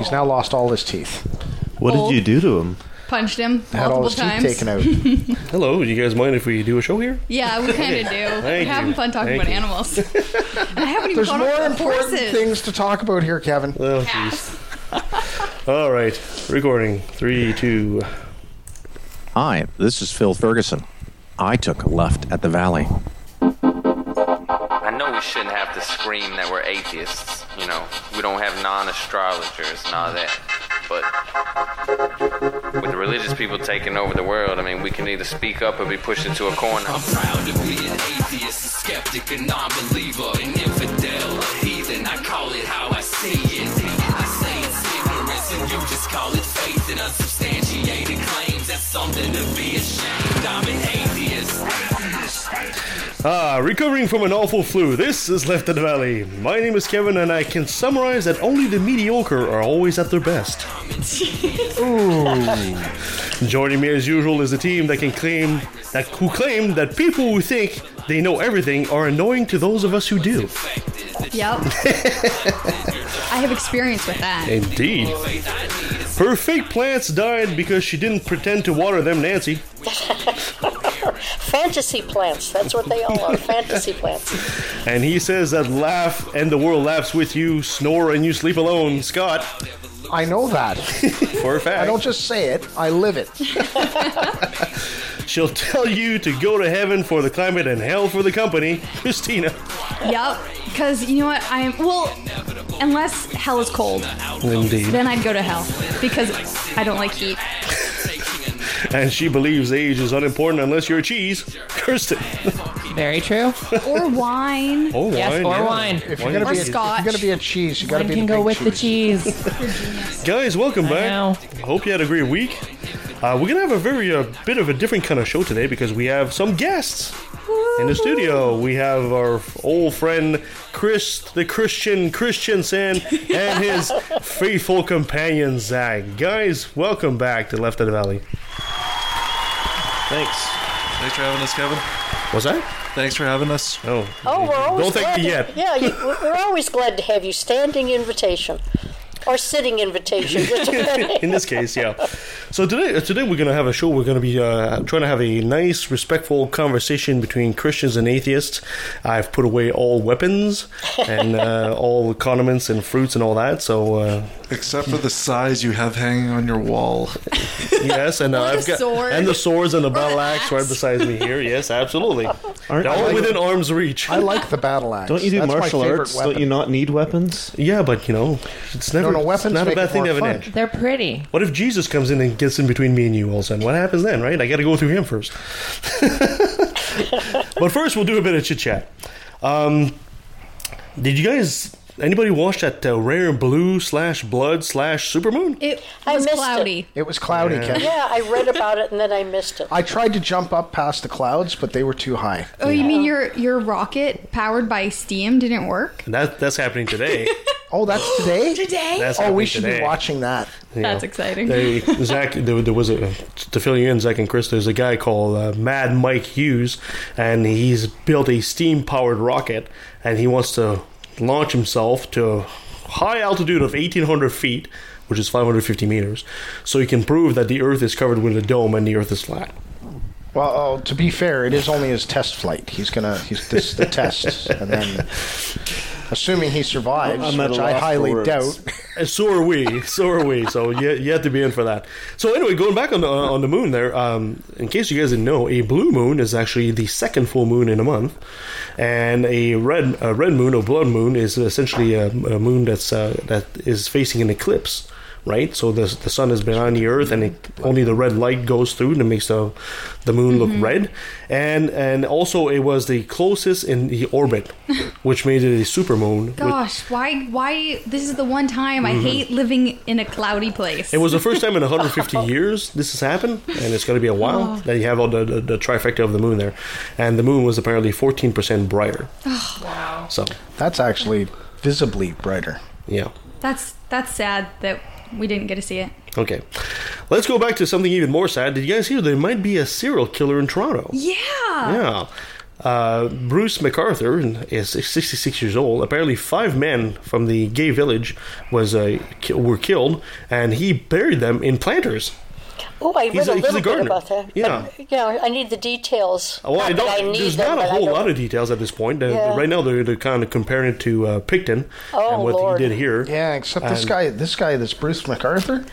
He's now lost all his teeth. What Old. did you do to him? Punched him Had all multiple his teeth taken out. Hello, do you guys mind if we do a show here? Yeah, we kind of do. We're Thank you. having fun talking Thank about you. animals. and I haven't even There's gone more over the important horses. things to talk about here, Kevin. Oh, jeez. All right, recording. Three, two. Hi, this is Phil Ferguson. I took a left at the Valley. Scream that we're atheists. You know, we don't have non-astrologers and all that. But with the religious people taking over the world, I mean, we can either speak up or be pushed into a corner. I'm proud to be an atheist, a skeptic, a non-believer, an infidel, a heathen. I call it how I see it. I say it's ignorance, and you just call it faith and unsubstantiated claims. That's something to be ashamed. I'm an atheist. Ah, recovering from an awful flu. This is Left in the Valley. My name is Kevin, and I can summarize that only the mediocre are always at their best. Joining me as usual is a team that can claim that who claim that people who think they know everything are annoying to those of us who do. Yep. I have experience with that. Indeed. Her fake plants died because she didn't pretend to water them, Nancy. Fantasy plants. That's what they all are. Fantasy plants. And he says that laugh and the world laughs with you, snore and you sleep alone, Scott. I know that. For a fact. I don't just say it, I live it. She'll tell you to go to heaven for the climate and hell for the company, Christina. Yep. Because you know what? I am. Well, unless hell is cold, Indeed. then I'd go to hell because I don't like heat. And she believes age is unimportant unless you're a cheese, Kirsten. Very true. Or wine. Or Yes, wine. or yeah. wine. If you're gonna Or be a, if scotch. you're gonna be a cheese, you gotta Wine be can the go big with the cheese. cheese. Guys, welcome I back. know. Hope you had a great week. Uh, we're gonna have a very uh, bit of a different kind of show today because we have some guests in the studio. We have our old friend Chris, the Christian Christiansen, and his faithful companion Zac. Guys, welcome back to Left of the Valley. Thanks. Thanks for having us, Kevin. Was that? Thanks for having us. Oh, Oh, we're always Don't thank glad me to, yet. Yeah, you, we're always glad to have you. Standing invitation, or sitting invitation. in this case, yeah. So today, uh, today we're going to have a show. We're going to be uh, trying to have a nice, respectful conversation between Christians and atheists. I've put away all weapons and uh, all condiments and fruits and all that. So uh, Except for the size you have hanging on your wall. yes, and uh, I've got sword. and the swords and the battle the axe right beside me here. Yes, absolutely. Aren't, all like- within arm's reach. I like the battle axe. don't you do That's martial arts? Weapon. Don't you not need weapons? Yeah, but you know, it's never No, no, it's weapons not a bad thing to more have an fun. edge. They're pretty. What if Jesus comes in and gets in between me and you all of a sudden? What happens then, right? I got to go through him first. but first, we'll do a bit of chit chat. Um, did you guys, anybody watch that uh, rare blue slash blood slash supermoon? It I was missed it. cloudy. It was cloudy, Kevin. yeah, I read about it and then I missed it. I tried to jump up past the clouds, but they were too high. Oh, you mean your your rocket powered by steam didn't work? That, that's happening today. Oh, that's today? Today? That's Oh, we should today. be watching that. You That's know. exciting. They, Zac, there, there was a to fill you in, Zac and Chris. There's a guy called uh, Mad Mike Hughes, and he's built a steam-powered rocket, and he wants to launch himself to a high altitude of 1,800 feet, which is 550 meters, so he can prove that the Earth is covered with a dome and the Earth is flat. Well, oh, to be fair, it is only his test flight. He's gonna. He's this is the test, and then, assuming he survives, I'm which I highly words. doubt. And so are we. So are we. So you, you have to be in for that. So anyway, going back on the on the moon there. Um, in case you guys didn't know, a blue moon is actually the second full moon in a month, and a red a red moon or blood moon is essentially a, a moon that's uh, that is facing an eclipse. Right, so the the sun is behind the Earth, and it, only the red light goes through, and it makes the the moon look red. And and also, it was the closest in the orbit, which made it a super moon. with- Gosh, why why this is the one time I hate living in a cloudy place. Mm-hmm. It was the first time in 150 years this has happened, and it's going to be a while that you have all the, the, the trifecta of the moon there. And the moon was apparently 14% brighter. wow. So, That's actually visibly brighter. yeah. That's that's sad that we didn't get to see it. Okay. Let's go back to something even more sad. Did you guys hear there might be a serial killer in Toronto? Yeah. Yeah. Uh, Bruce MacArthur is 66 years old. Apparently, five men from the gay village was uh, were killed, and he buried them in planters. Oh, I He's read a, a- he's a little bit about that. Yeah. But, yeah, I need the details. Well, I don't. that I need there's them, not a whole lot of details at this point. Uh, Yeah. Right now, they're, they're kind of comparing it to uh, Pickton Oh, and what Lord. he did here. Yeah, except this guy, this guy, this Bruce MacArthur,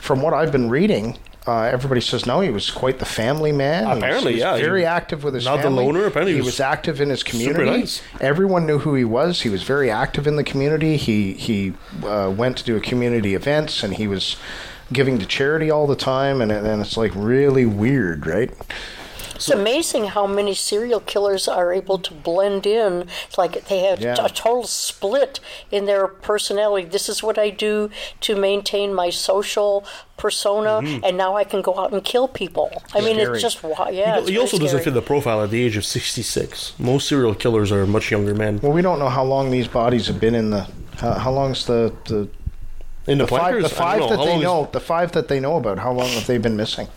from what I've been reading, uh, everybody says no, he was quite the family man. He was- Apparently, he was yeah, he- very active with his not the loner, apparently he he was, was active in his super community. nice. Everyone knew who he was. He was very active in the community. He he uh, went to do community events, and he was giving to charity all the time. And, and it's like really weird, right? It's amazing how many serial killers are able to blend in. It's like they have Yeah. a total split in their personality. This is what I do to maintain my social persona, mm-hmm. and now I can go out and kill people. I mean, Scary. it's just wa- yeah. He, it's he very also doesn't fit the profile at the age of 66. Most serial killers are much younger men. Well, we don't know how long these bodies have been in the. How, how long's the the In the, the five, the five that How they long is- know, the five that they know about, how long have they been missing?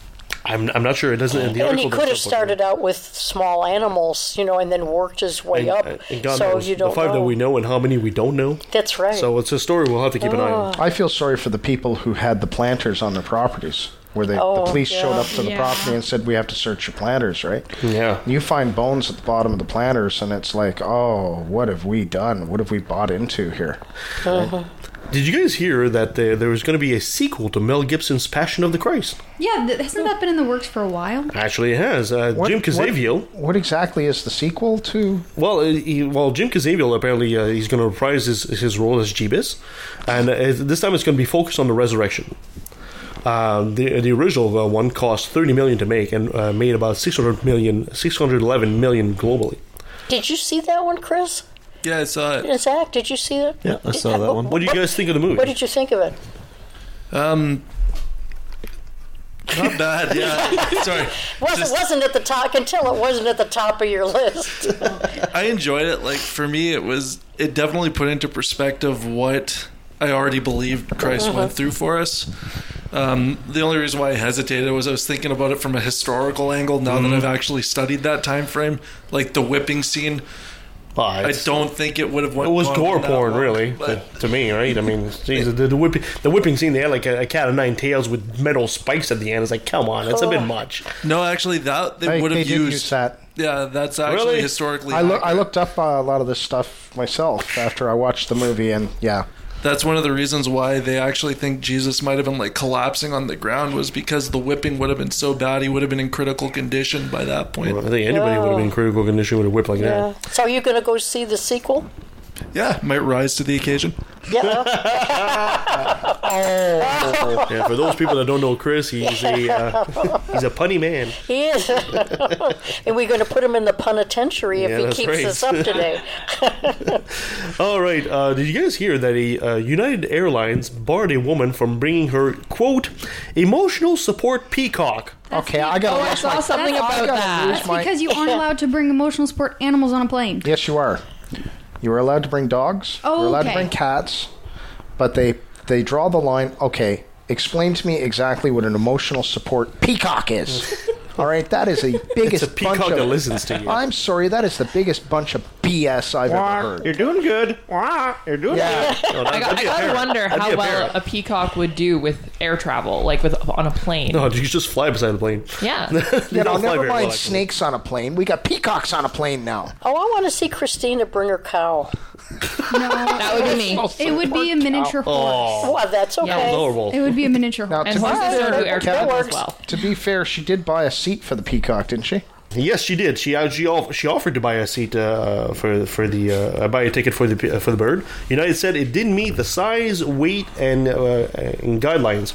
I'm, I'm not sure. It doesn't. In the And he could have doesn't say what- started out with small animals, you know, and then worked his way And, up. and God so knows you don't the five know. that we know and how many we don't know. That's right. So it's a story we'll have to keep an eye on. Ah. I feel sorry for the people who had the planters on their properties, where they, Oh, the police showed up to the Yeah. property and said, "We have to search your planters." Right? Yeah. You find bones at the bottom of the planters, and it's like, "Oh, what have we done? What have we bought into here?" Uh-huh. Did you guys hear that there, there was going to be a sequel to Mel Gibson's Passion of the Christ? Yeah, th- hasn't that been in the works for a while? Actually, it has. Uh, What- Jim what- Caviezel. What, exactly is the sequel to? Well, uh, he, well, Jim Caviezel apparently uh, he's going to reprise his, his role as Jeebus, and uh, this time it's going to be focused on the resurrection. Uh, the the original uh, one cost thirty million to make and uh, made about 600 million, 611 million globally. Did you see that one, Chris? Yeah, I saw it. Zac, did you see that? Yeah, I saw that one. What do you guys think of the movie? What did you think of it? Um, not bad. Yeah, sorry. Wasn't Just- wasn't at the top. I can tell it wasn't at the top of your list. I enjoyed it. Like for me, it was it definitely put into perspective what I already believed Christ went through for us. Um, the only reason why I hesitated was I was thinking about it from a historical angle. Now that I've actually studied that time frame, like the whipping scene, Ah, I don't think it would have went. It was gore porn, long, really, but- to, to me, right? I mean, geez, the, the whipping the whipping scene. They had like a, a cat of nine tails with metal spikes at the end. It's like, come on, it's a bit much. no, actually, that they They, would have used. use that. Yeah, that's actually Really? historically. I, look, I looked up uh, a lot of this stuff myself after I watched the movie, and yeah, That's one of the reasons why they actually think Jesus might have been like collapsing on the ground was because the whipping would have been so bad he would have been in critical condition by that point. I think anybody would have been in critical condition with a whip like yeah. that. So are you going to go see the sequel? Yeah, might rise to the occasion. Yeah. Yeah, for those people that don't know Chris, he's a uh, he's a punny man. he is. and we're going to put him in the penitentiary if Yeah, he keeps right. us up today. All right, uh, did you guys hear that a uh, United Airlines barred a woman from bringing her quote emotional support peacock? okay, I got. Oh, I saw something about that. That's my- because you aren't allowed to bring emotional support animals on a plane. Yes, you are. You are allowed to bring dogs. Oh, You're allowed okay. to bring cats, but they they draw the line. Okay, explain to me exactly what an emotional support peacock is. All right, that is the biggest It's a peacock bunch of, that listens to you. I'm sorry, that is the biggest bunch of BS I've ever heard. You're doing good. You're doing Yeah. good. I, got, I gotta wonder That'd how a well parrot. a peacock would do with air travel, like with on a plane. No, you just fly beside the plane. Yeah. You know, never mind well, snakes on a plane. We got peacocks on a plane now. Oh, I want to see Christina bring her cow. No, That would be me. it would be a miniature oh. horse. Well, that's okay. Yeah. Adorable. It would be a miniature Now, horse. And to, horses be don't do fair, air that travel as works. well. to be fair, she did buy a seat for the peacock, didn't she? Yes, she did. She uh, she, she offered to buy a seat uh, for for the uh, buy a ticket for the for the bird. United said it didn't meet the size, weight, and uh, and guidelines.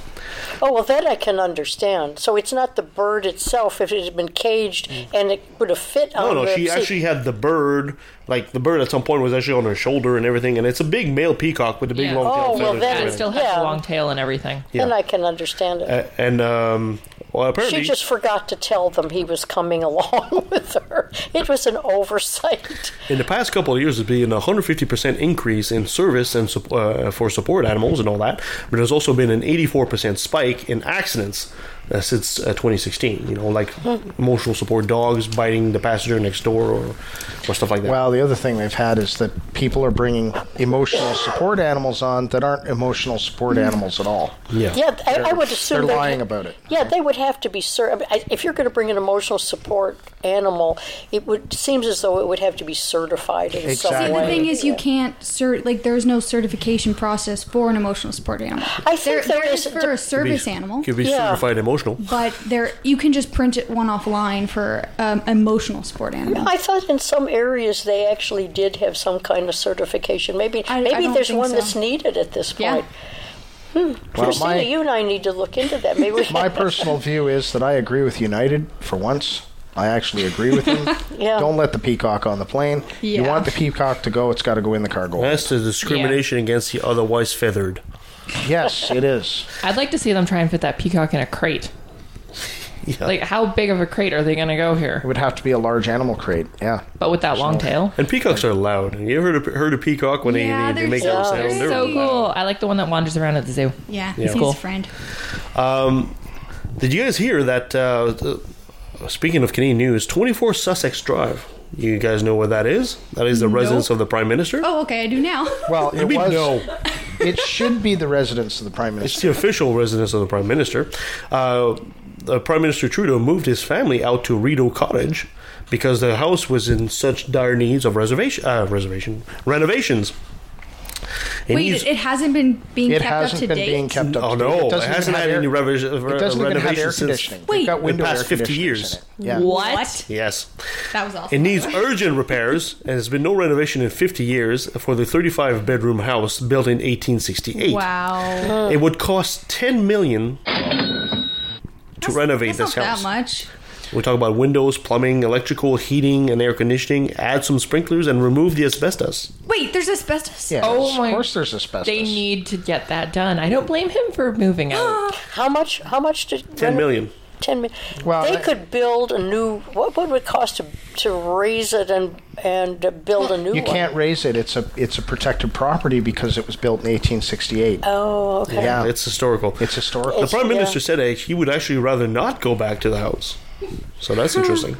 Oh, well, that I can understand. So it's not the bird itself. If it had been caged and it would have fit No, on no, the she seat. actually had the bird. Like the bird at some point was actually on her shoulder and everything, and it's a big male peacock with the big Yeah. long tail Oh, well, then and And it everything. still has Yeah. a long tail and everything. Then I can understand it. A- and um, Well, apparently, She just forgot to tell them he was coming along with her. It was an oversight. in the past couple of years, there's been a 150% increase in service and uh, for support animals and all that. But there's also been an 84% spike in accidents uh, since uh, 2016. You know, like emotional support dogs biting the passenger next door or, or stuff like that. Well, the other thing they've had is that people are bringing emotional support animals on that aren't emotional support animals at all. yeah. Yeah, I, I would assume they're they'd- lying about it. Yeah, they would have to be. Cer- I mean, I- if you're going to bring an emotional support animal, it would seems as though it would have to be certified in some Exactly. See, the thing is, you Yeah. can't cert like there's no certification process for an emotional support animal. I think there, there there is is- for a service animal, Could be Yeah. certified emotional. But there you can just print it one offline for um, emotional support animal. I thought in some areas they actually did have some kind of certification. Maybe I- I maybe don't there's think one so. that's needed at this Yeah. point. Hmm. Well, Christina, my- you and I need to look into that. Maybe My personal view is that I agree with United for once. I actually agree with them. Yeah. Don't let the peacock on the plane. You want the peacock to go, it's got to go in the cargo. That's the discrimination against the otherwise feathered. Yes, it is. I'd like to see them try and fit that peacock in a crate. Yeah. Like, how big of a crate are they going to go here? It would have to be a large animal crate. Yeah. But with that long tail. and peacocks are loud. You ever heard a, heard a peacock when Yeah, they, they, they they're make so- that sound? they're They're So loud. cool. I like the one that wanders around at the zoo. yeah, Yeah. he's Cool. his friend. Did you guys hear that? Uh, th- speaking of Canadian news, 24 Sussex Drive. You guys know what that is? That is the residence of the Prime Minister. Oh, okay, I do now. Well, You it mean was. It should be the residence of the prime minister. It's the official residence of the Prime Minister. Uh, the Prime Minister Trudeau moved his family out to Rideau Cottage because the house was in such dire needs of reservation, uh, reservation renovations. It Wait, it, it hasn't been being It kept up hasn't to been date. being kept up. Oh to date. no! It, doesn't hasn't had have any air- revis- It doesn't even have air conditioning. Wait. They've got window past air 50 conditioners years. in it. Yeah. What? Yes. That was awesome. It needs urgent repairs, and there's been no renovation in 50 years for the 35 bedroom house built in 1868. Wow. It would cost 10 million to renovate That's this not house. that much. We talk about windows, plumbing, electrical, heating, and air conditioning. Add some sprinklers and remove the asbestos. Wait, there's asbestos. Yeah, Oh my! of course there's asbestos. They need to get that done. I don't blame him for moving out. how much? How much did 10 million. Ten million. Well, they I- could build a new. What would it cost to to raise it and and uh, build a new you one? can't raise it. It's a it's a protected property because it was built in 1868. Oh, okay. Yeah. It's historical. It's historical. the prime minister yeah. said uh, he would actually rather not go back to the house. So that's interesting.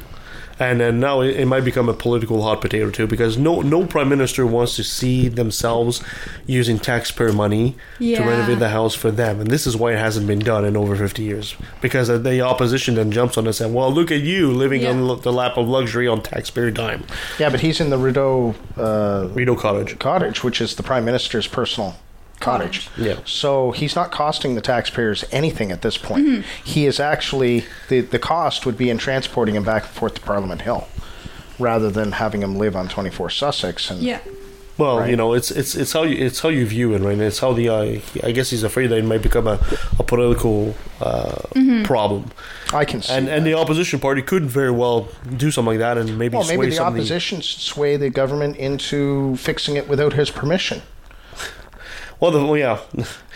And then now it, it might become a political hot potato too, because no no prime minister wants to see themselves using taxpayer money to renovate the house for them, and this is why it hasn't been done in over fifty years. Because uh, the opposition then jumps on and says, "Well, look at you living on Yeah. the- the lap of luxury on taxpayer dime." yeah, but he's in the Rideau uh, Rideau Cottage. cottage, which is the prime minister's personal cottage. Yeah. So he's not costing the taxpayers anything at this point. He is actually the the cost would be in transporting him back and forth to Parliament Hill, rather than having him live on 24 Sussex. And Yeah. Well, Right. you know, it's it's it's how you it's how you view it, right? It's how the uh, I guess he's afraid that it might become a, a political uh, problem, I can see. and and the opposition party could very well do something like that, and maybe well, sway maybe the some of opposition sway the government into fixing it without his permission. Well, the, well, yeah,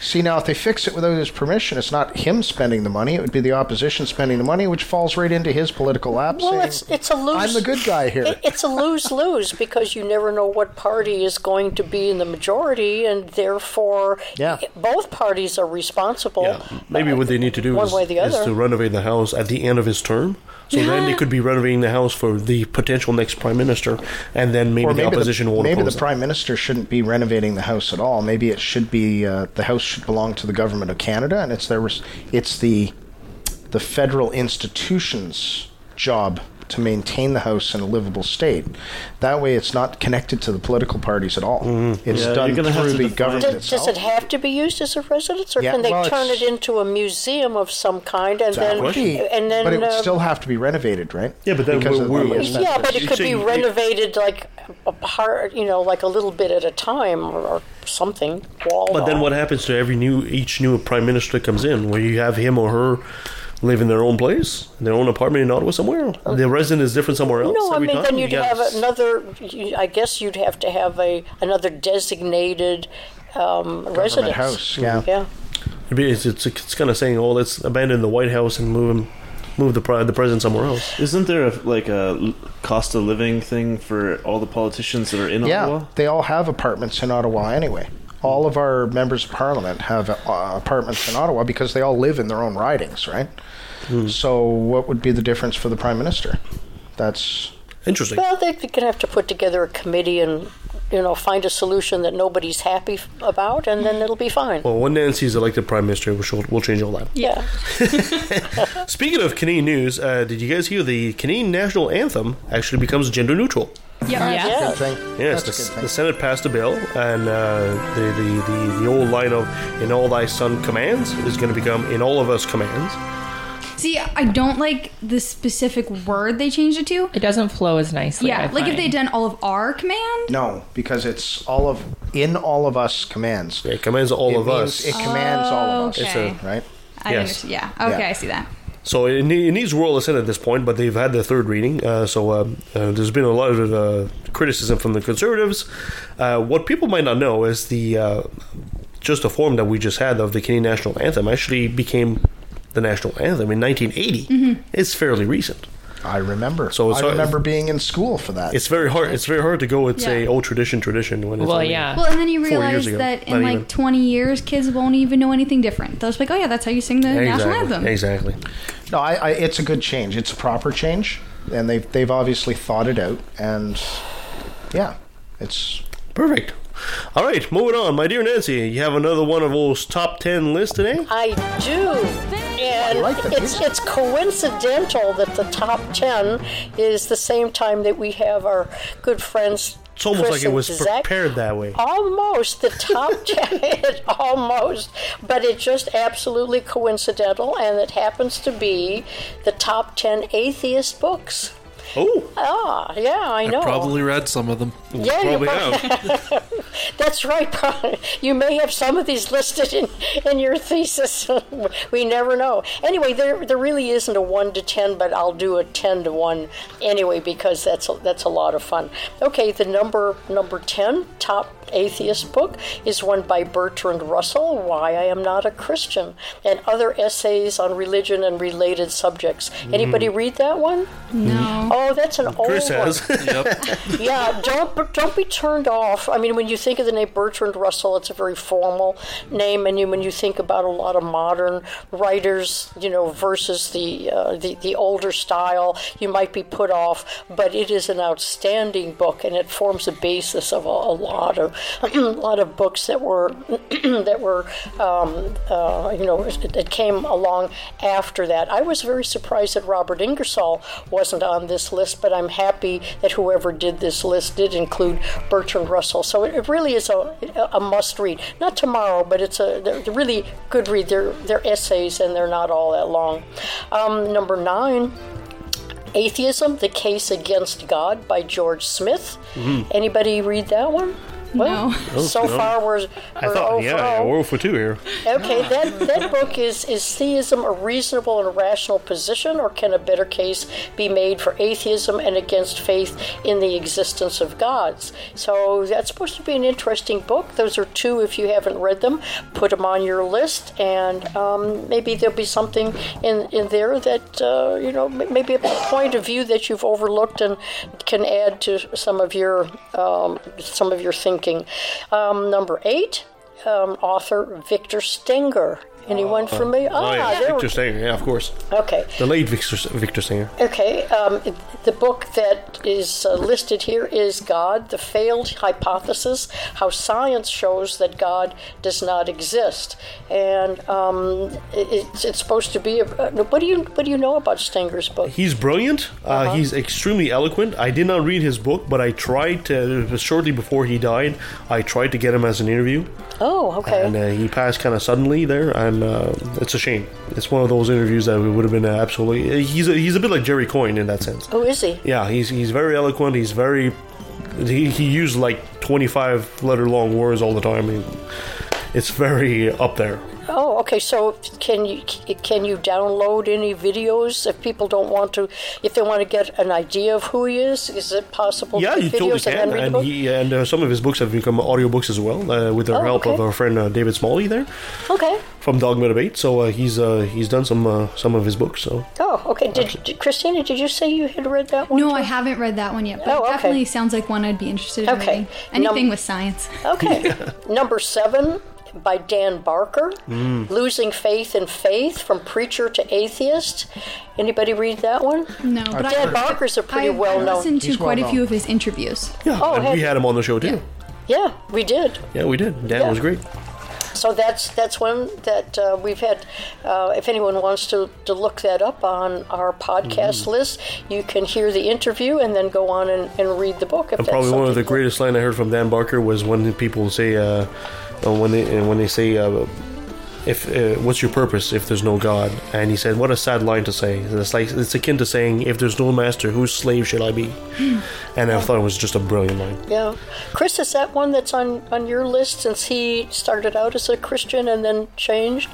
See now, if they fix it without his permission, it's not him spending the money; it would be the opposition spending the money, which falls right into his political lap. Well, saying, it's it's a lose. I'm the good guy here. It, it's a lose lose because you never know what party is going to be in the majority, and therefore, Yeah. both parties are responsible. yeah. Maybe what they need to do One is, way or the is to renovate the house at the end of his term. So then they could be renovating the house for the potential next prime minister, and then maybe, or the opposition the, won't maybe the it. prime minister shouldn't be renovating the house at all. Maybe it should be uh, the house belong to the government of Canada, and it's their it's the the federal institutions' job to maintain the house in a livable state. That way, it's not connected to the political parties at all. Mm-hmm. It's Yeah, done you're gonna have through the government Does, does it have to be used as a residence, or Yeah, can they well, turn it into a museum of some kind and That then would be, and then but it would uh, still have to be renovated, right? Yeah, but then Because we're- of we're- the yeah, but it could be you- renovated like a part, you know, like a little bit at a time or, or something. Wall. But then what happens to every new each new prime minister comes in, where you have him or her live in their own place, their own apartment in Ottawa somewhere? The resident is different somewhere else. No, I mean time? then You you'd got- have another. you- I guess you'd have to have a another designated um, residence house, yeah. Yeah. Be- It's, it's, it's kind of saying, oh, let's abandon the White House and move him, move the pre- the president somewhere else. Isn't there a, like a cost of living thing for all the politicians that are in Yeah, Ottawa? they all have apartments in Ottawa anyway. All of our members of parliament have uh, apartments in Ottawa because they all live in their own ridings, right? So, what would be the difference for the prime minister? That's Interesting. Well, they're going to have to put together a committee and, you know, find a solution that nobody's happy about, and then it'll be fine. Well, when Nancy's elected prime minister, we'll, we'll change all that. Yeah. Speaking of Canadian news, uh, did you guys hear the Canadian national anthem actually becomes gender neutral? Yeah. Yeah. good thing. Yes, That's a good the, thing. the Senate passed a bill, and uh, the, the, the, the old line of "In all thy son commands" is going to become "In all of us commands." See, I don't like the specific word they changed it to. It doesn't flow as nicely. Yeah, I like if they'd done all of our command. no, because it's all of in all of us commands. It commands all it of means- us. It commands all of us. Okay. It's a- right? I Yes. understand. Yeah. Okay, Yeah. I see that. So it, ne- it needs royal assent at this point, but they've had their third reading. Uh, so uh, uh, there's been a lot of uh, criticism from the conservatives. Uh, what people might not know is the uh, just the form that we just had of the Canadian national anthem actually became the national anthem in 1980. It's fairly recent. I remember. So it's I hard- remember being in school for that. It's very hard. It's very hard to go and say, Yeah. "Oh, tradition, tradition." When it's Well, only- yeah. Well, and then you realize that in Not like even. 20 years, kids won't even know anything different. They'll just be like, oh yeah, that's how you sing the national anthem. Exactly. no, I, I, it's a good change. It's a proper change, and they've they've obviously thought it out, and yeah, it's Perfect. All right, moving on. My dear Nancy, you have another one of those top 10 lists today? I do. And like it's, it's coincidental that the top 10 is the same time that we have our good friends. It's almost Chris like it was Zac. prepared that way. Almost the top 10, it, almost, but it's just absolutely coincidental, and it happens to be the top 10 atheist books. Oh, Ah, yeah, I know. I Probably read some of them. yeah, you probably have. That's right. probably. You may have some of these listed in, in your thesis. we never know. Anyway, there there really isn't a one to ten, but I'll do a ten to one anyway because that's a, that's a lot of fun. Okay, the number number ten top atheist book is one by Bertrand Russell, Why I Am Not a Christian, and other essays on religion and related subjects. Anybody read that one? No. Oh, that's an old Chris one has. Yep. yeah, don't don't be turned off. I mean, when you think of the name Bertrand Russell, it's a very formal name, and you, when you think about a lot of modern writers, you know, versus the uh, the the older style, you might be put off. But it is an outstanding book, and it forms a basis of a, a lot of a lot of books that were that were um, uh, you know that came along after that. I was very surprised that Robert Ingersoll wasn't on this list, but I'm happy that whoever did this list did include Bertrand Russell. So it, it really is a, a must read. Not tomorrow, but it's a really good read. They're they're essays and they're not all that long. Um, number nine. Atheism: The Case Against God by George Smith. Anybody read that one? Well, so far we're, we're I thought, oh yeah, yeah, oh. we're for two here. Okay, that, that book is Is Theism a Reasonable and Rational Position, or can a better case be made for atheism and against faith in the existence of gods? So that's supposed to be an interesting book. Those are two, if you haven't read them, put them on your list, and um, maybe there'll be something in, in there that, uh, you know, maybe a point of view that you've overlooked and can add to some of your, um, some of your thinking. Um, number eight, um, author Victor Stenger. Anyone familiar? Oh, yeah, there Victor we- Stenger, yeah, of course. Okay. The late Victor, Victor Stenger. Okay, um, the book that is uh, listed here is God, the Failed Hypothesis How Science Shows That God Does Not Exist. And um, it's, it's supposed to be. A, uh, what, do you, what do you know about Stenger's book? He's brilliant. Uh, Uh-huh. He's extremely eloquent. I did not read his book, but I tried to, shortly before he died, I tried to get him as an interview. Oh, okay. And uh, he passed kind of suddenly there, and uh, it's a shame. It's one of those interviews that would have been absolutely. He's a, he's a bit like Jerry Coyne in that sense. oh, is he? Yeah, he's he's very eloquent. He's very he, he used like twenty five letter long words all the time. He- it's very up there. Oh, okay. So can you can you download any videos if people don't want to, if they want to get an idea of who he is? Is it possible? Yeah, to you get totally videos and can, then read the and he and uh, some of his books have become audiobooks as well, uh, with the Oh, help of our friend uh, David Smalley there Okay. from Dogma Debate. So uh, he's uh, he's done some uh, some of his books. So Oh, okay. Did, did Christina? Did you say you had read that one? No, too? I haven't read that one yet, but Oh, it okay. definitely sounds like one I'd be interested in Okay. reading. Anything Num- with science. Okay. Number seven by Dan Barker, Mm. Losing Faith in Faith from Preacher to Atheist. Anybody read that one? No, but Dan I, Barker's a pretty I've, well I've listened to He's quite a few of his interviews. yeah, Oh, and have we had him on the show too. Yeah, we did. Yeah, we did. Dan Yeah. was great. So that's that's one that uh, we've had. Uh, if anyone wants to, to look that up on our podcast Mm-hmm. list, you can hear the interview and then go on and, and read the book. If And that's probably one of the something- greatest line I heard from Dan Barker was when people say, uh, when they uh, when they say, uh, if uh, what's your purpose if there's no God? And he said, what a sad line to say. It's like it's akin to saying, if there's no master, whose slave should I be? And I thought it was just a brilliant line. Yeah, Chris, is that one that's on on your list since he started out as a Christian and then changed?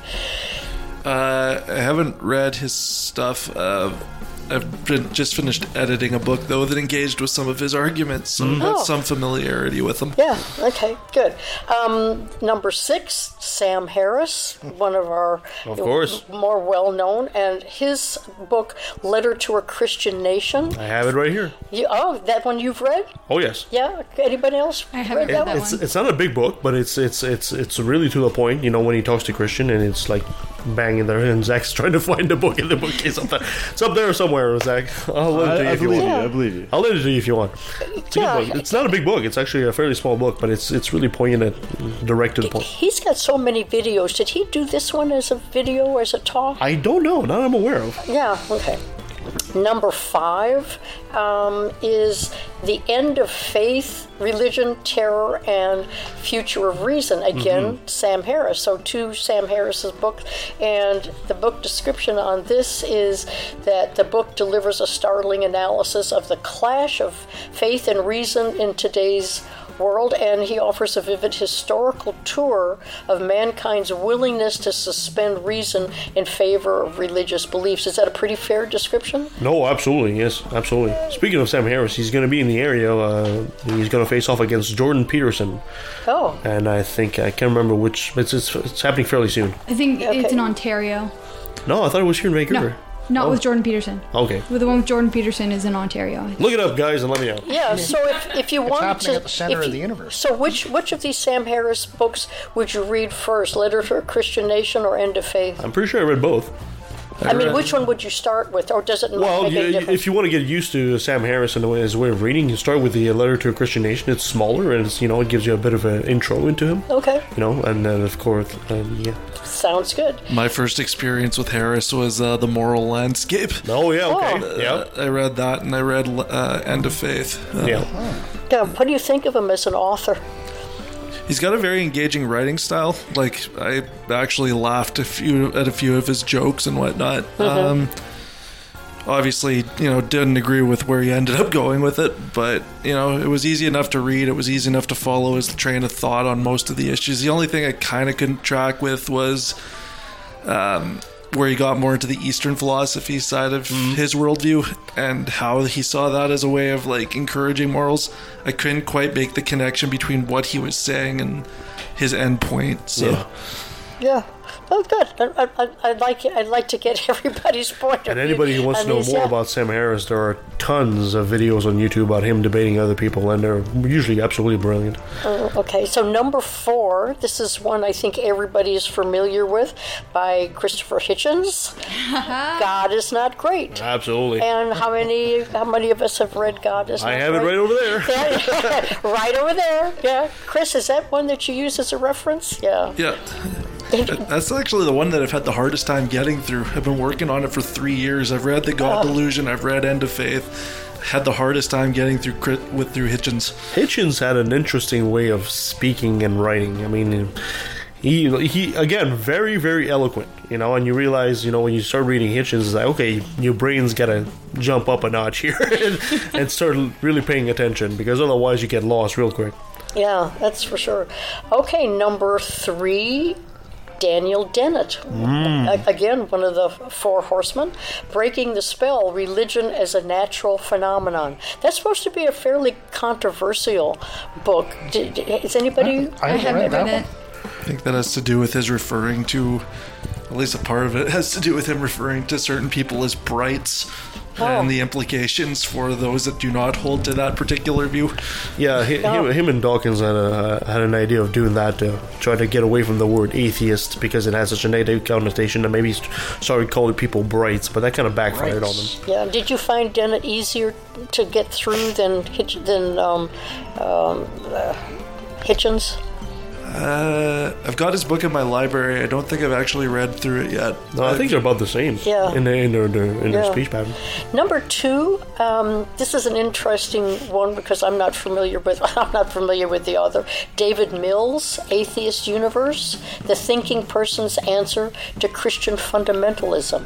Uh, I haven't read his stuff. Uh, I've been, just finished editing a book though that engaged with some of his arguments, so I've got Oh. some familiarity with him. Yeah. Okay. Good. Um, number six, Sam Harris, one of our Of course. more well known, and his book "Letter to a Christian Nation." I have it right here. You, oh, that one you've read? Oh yes. Yeah. Anybody else? I haven't read read that It's one. it's not a big book, but it's it's it's it's really to the point. You know, when he talks to Christian, and it's like banging there, and Zac's trying to find the book in the bookcase. Up there. It's up there somewhere, Zac. I'll let it to you I, I if you believe want. you. I believe you. I'll let it to you if you want. It's a Yeah. good book. It's not a big book. It's actually a fairly small book, but it's it's really poignant, and direct to the point. He's got so many videos. Did he do this one as a video or as a talk? I don't know. Not I'm aware of. Yeah, okay. Number five um, is The End of Faith, Religion, Terror, and Future of Reason. Again, Sam Harris. So, two Sam Harris's books. And the book description on this is that the book delivers a startling analysis of the clash of faith and reason in today's world, and he offers a vivid historical tour of mankind's willingness to suspend reason in favor of religious beliefs. Is that a pretty fair description? No, absolutely, yes, absolutely. Speaking of Sam Harris, he's going to be in the area. Uh, he's going to face off against Jordan Peterson, Oh, and I think I can't remember which. It's it's, it's happening fairly soon. I think Okay. it's in Ontario. No, I thought it was here in Vancouver. No, not Oh. with Jordan Peterson. Okay, With the one with Jordan Peterson is in Ontario. look it up, guys, and let me know. yeah. Mm-hmm. So if, if you want to happening to, at the center if of the universe. So which which of these Sam Harris books would you read first? Letter to a Christian Nation or End of Faith? I'm pretty sure I read both. I mean, which one would you start with, or does it not Well, make any you, difference? if you want to get used to Sam Harris and the way, his way of reading, you start with the letter to a Christian nation. It's smaller, and it's you know it gives you a bit of an intro into him. okay, You know, and then of course, uh, yeah. sounds good. My first experience with Harris was uh, The Moral Landscape. Oh yeah, okay, Oh. yeah, Uh, I read that, and I read uh, End of Faith. Uh, yeah. Yeah, what do you think of him as an author? He's got a very engaging writing style. Like I actually laughed a few at a few of his jokes and whatnot. Um, obviously, you know, didn't agree with where he ended up going with it, but you know, it was easy enough to read. It was easy enough to follow his train of thought on most of the issues. The only thing I kind of couldn't track with was um, where he got more into the Eastern philosophy side of mm-hmm. his worldview and how he saw that as a way of like encouraging morals. I couldn't quite make the connection between what he was saying and his end point. So. Yeah. Yeah. Oh, good. I, I, I'd like I'd like to get everybody's point of And view. anybody who wants to know these, more yeah. about Sam Harris, there are tons of videos on YouTube about him debating other people, and they're usually absolutely brilliant. Oh, okay, so number four, this is one I think everybody is familiar with by Christopher Hitchens. God is not great. Absolutely. And how many how many of us have read God is I not have it great? right over there. Yeah, right over there. Yeah, Chris, is that one that you use as a reference? Yeah. Yeah. That's actually the one that I've had the hardest time getting through. I've been working on it for three years. I've read The God Oh. Delusion. I've read End of Faith. Had the hardest time getting through Crit- with through Hitchens. Hitchens had an interesting way of speaking and writing. I mean, he he again very very eloquent, you know. And you realize, you know, when you start reading Hitchens, it's like okay, your brain's got to jump up a notch here and, and start really paying attention because otherwise you get lost real quick. Yeah, that's for sure. Okay, number three Daniel Dennett, mm. A- again one of the four horsemen, breaking the spell: religion as a natural phenomenon. That's supposed to be a fairly controversial book. Did, is anybody? I haven't read that one. I think that has to do with his referring to, at least a part of it has to do with him referring to certain people as brights. Oh. And the implications for those that do not hold to that particular view. Yeah, he, him, him and Dawkins had a, had an idea of doing that to try to get away from the word atheist because it has such a negative connotation, and maybe s- started calling people brights, but that kind of backfired on them. Yeah. Did you find Dennett easier to get through than Hitch, than um, um, uh, Hitchens? Uh, I've got his book in my library. I don't think I've actually read through it yet. No, I think they're about the same. Yeah. In their in their, their, in their Yeah. speech pattern. Number two, um, this is an interesting one because I'm not familiar with I'm not familiar with the author. David Mills, Atheist Universe: The Thinking Person's Answer to Christian Fundamentalism.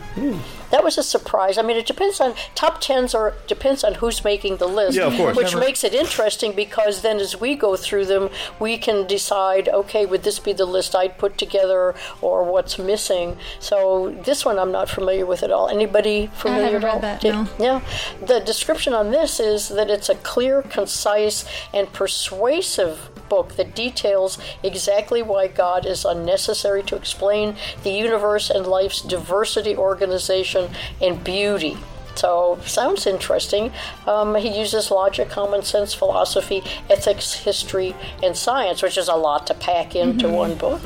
That was a surprise. I mean, it depends on top tens or depends on who's making the list. Yeah, of course. Which Never- makes it interesting because then as we go through them, we can decide, okay, would this be the list I'd put together or what's missing? So this one I'm not familiar with at all. Anybody familiar haven't at all? read that, Did- no. yeah. The description on this is that it's a clear, concise, and persuasive book that details exactly why God is unnecessary to explain the universe and life's diversity, organization, and beauty. So, sounds interesting. Um, he uses logic, common sense, philosophy, ethics, history, and science, which is a lot to pack into one book.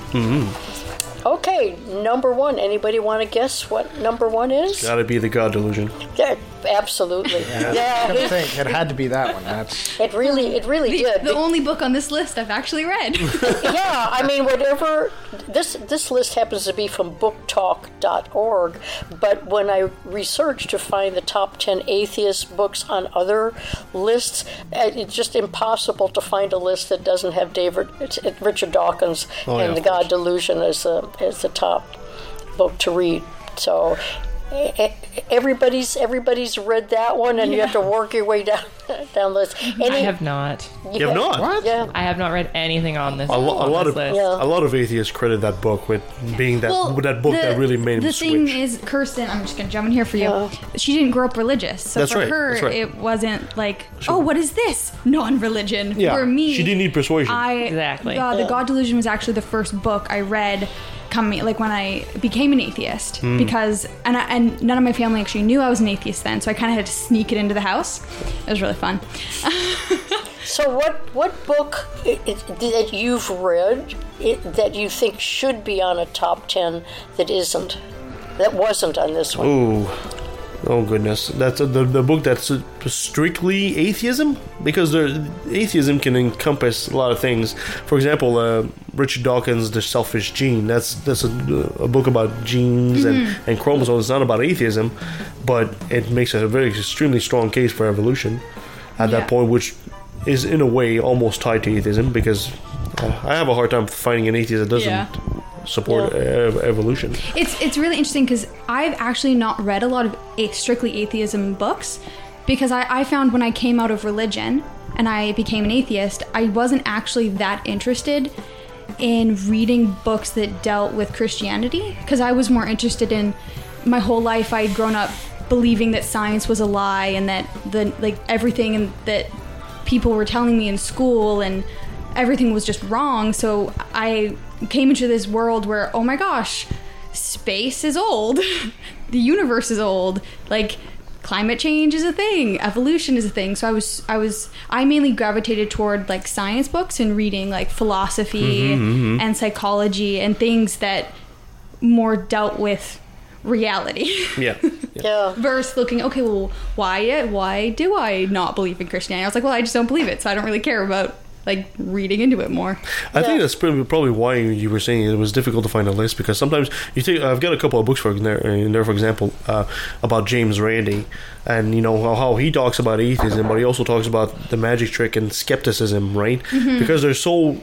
Okay, number one. Anybody want to guess what number one is? Gotta be the God delusion. Yeah, absolutely. Yeah, I it, think it had to be that one. That's it really, it really The, did. the only book on this list I've actually read. yeah, I mean, whatever. This this list happens to be from BookTalk.org, but when I researched to find the top ten atheist books on other lists, it's just impossible to find a list that doesn't have David Richard Dawkins Oh, yeah, and the God Delusion as the as the top book to read. So. Everybody's everybody's read that one, and you have to work your way down down the list. Any, I have not. You have not? What? Yeah. I have not read anything on this. A, lo- a lot of list. Yeah. a lot of atheists credit that book with being that that book that really made the him thing switch. is, Kirsten, I'm just gonna jump in here for you. Oh. She didn't grow up religious, so That's for right, her, that's right. it wasn't like, oh, what is this non-religion? yeah, For me, she didn't need persuasion. I Exactly. God, the God Delusion was actually the first book I read coming like when I became an atheist Hmm. because and I, and none of my family actually knew I was an atheist then, so I kind of had to sneak it into the house. It was really fun. So, what what book i i that you've read that you think should be on a top ten that isn't, that wasn't on this one? Ooh. Oh goodness, that's uh, the the book that's strictly atheism because the atheism can encompass a lot of things. For example, uh, Richard Dawkins' *The Selfish Gene*. That's that's a, a book about genes and, and chromosomes. It's not about atheism, but it makes a very extremely strong case for evolution at Yeah. that point, which is in a way almost tied to atheism because I have a hard time finding an atheist that doesn't Yeah. support ev- uh, evolution. It's it's really interesting because I've actually not read a lot of a- strictly atheism books because I, I found when I came out of religion and I became an atheist, I wasn't actually that interested in reading books that dealt with Christianity because I was more interested in my whole life I'd grown up believing that science was a lie and that the like everything and that people were telling me in school and everything was just wrong. So I came into this world where oh my gosh space is old the universe is old like climate change is a thing evolution is a thing. So i was i was i mainly gravitated toward like science books and reading like philosophy mm-hmm, mm-hmm. and psychology and things that more dealt with reality. Yeah. Yeah. versus looking okay well why why do i not believe in christianity? I was like well i just don't believe it so i don't really care about like reading into it more I think that's probably probably why you were saying it was difficult to find a list because sometimes you take. I've got a couple of books for in there, in there for example, uh, about James Randi, and you know how, how he talks about atheism, but he also talks about the magic trick and skepticism, right? Because they're so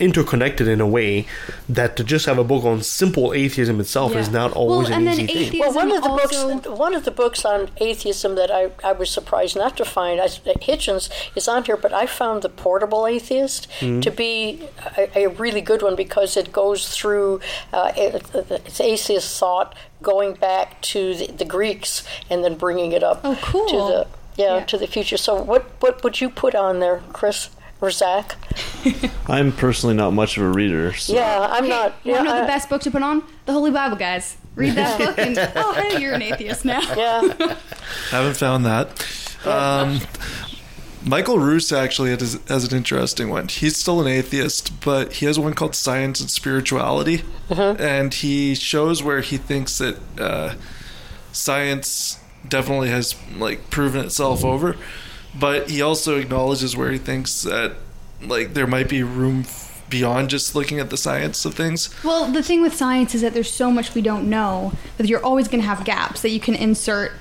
interconnected in a way that to just have a book on simple atheism itself is not always Well, an and easy then thing. Well, one of the also- books, one of the books on atheism that I, I was surprised not to find, I, Hitchens is on here, but I found the Portable Atheist to be a, a really good one because it goes through uh, it's atheist thought going back to the, the Greeks and then bringing it up Oh, cool. to the yeah, Yeah. to the future. So what what would you put on there, Chris or Zac? I'm personally not much of a reader. So Yeah, I'm Hey, not. you Yeah, know I- the best book to put on? The Holy Bible, guys. Read that book and oh, hey, you're an atheist now. yeah. Haven't found that. Um, Michael Ruse actually has, has an interesting one. He's still an atheist, but he has one called Science and Spirituality, and he shows where he thinks that uh, science definitely has like proven itself over, but he also acknowledges where he thinks that like there might be room f- beyond just looking at the science of things. Well, the thing with science is that there's so much we don't know that you're always going to have gaps that you can insert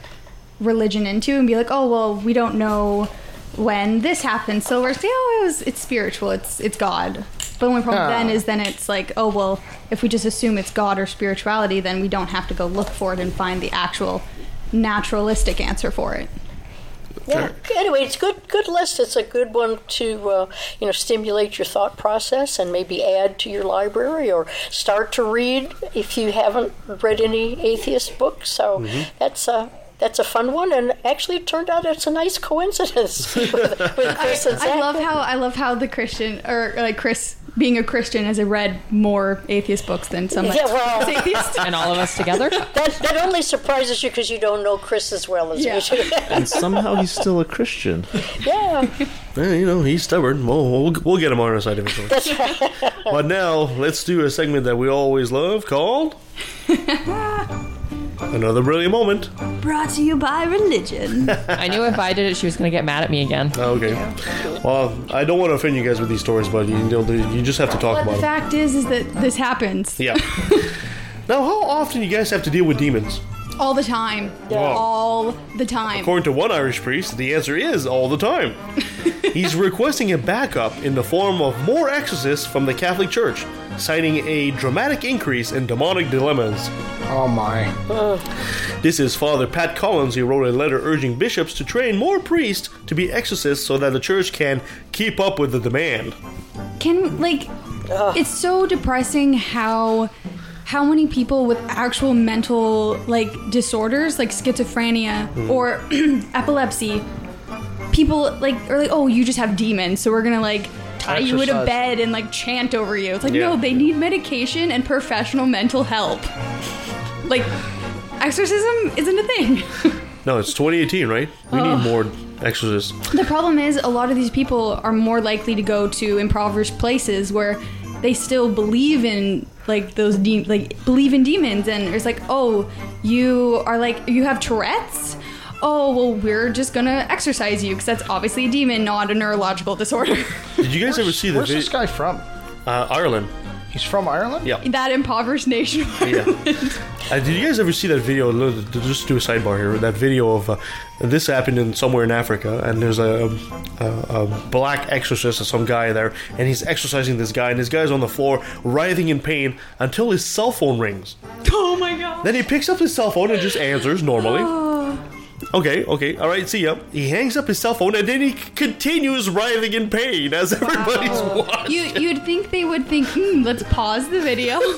religion into and be like, oh well, we don't know when this happened, so we're saying, oh, it was it's spiritual, it's it's God. But the only problem then is then it's like, oh well, if we just assume it's God or spirituality, then we don't have to go look for it and find the actual naturalistic answer for it. Yeah. Anyway, it's good. Good list. It's a good one to uh, you know stimulate your thought process and maybe add to your library or start to read if you haven't read any atheist books. So that's a that's a fun one. And actually, it turned out it's a nice coincidence with, with Chris and Zac. I love how I love how the Christian or like Chris being a Christian has read more atheist books than some Yeah, well- atheists. and all of us together. that that only surprises you because you don't know Chris as well as Yeah. we do. and somehow he's still a Christian. yeah, Eh, you know, he's stubborn. We'll, we'll, we'll get him on our side eventually. that's right. but now, let's do a segment that we always love called Another Brilliant Moment. Brought to you by religion. I knew if I did it, she was going to get mad at me again. Oh, okay. Well, I don't want to offend you guys with these stories, but you know, you just have to talk but about the them. fact is, is that this happens Yeah. now, how often you guys have to deal with demons? All the time, all the time. According to one Irish priest, the answer is all the time. He's requesting a backup in the form of more exorcists from the Catholic Church, citing a dramatic increase in demonic dilemmas. Oh my. Uh. This is Father Pat Collins. He wrote a letter urging bishops to train more priests to be exorcists so that the church can keep up with the demand. Can like, ah. it's so depressing how how many people with actual mental like disorders, like schizophrenia hmm. or epilepsy, people like are like, oh, you just have demons, so we're gonna like tie you in a bed and like chant over you. It's like Yeah. no, they need medication and professional mental help. Like, exorcism isn't a thing. No, it's 2018, right? We need more exorcists. The problem is, a lot of these people are more likely to go to impoverished places where they still believe in like those de- like believe in demons, and it's like, oh, you are like you have Tourette's. Oh well, we're just gonna exercise you because that's obviously a demon, not a neurological disorder. Did you guys ever see the Where's this video? guy from? Uh, Ireland. He's from Ireland? Yeah. that impoverished nation. Yeah. Uh, did you guys ever see that video? Just do a sidebar here. That video of uh, this happened in somewhere in Africa, and there's a, a, a black exorcist or some guy there, and he's exorcising this guy, and this guy's on the floor writhing in pain until his cell phone rings. oh my god. Then he picks up his cell phone and just answers normally. Okay, okay, all right. See ya. He hangs up his cell phone and then he c- continues writhing in pain as everybody's watching. You you'd think they would think, hmm, let's pause the video.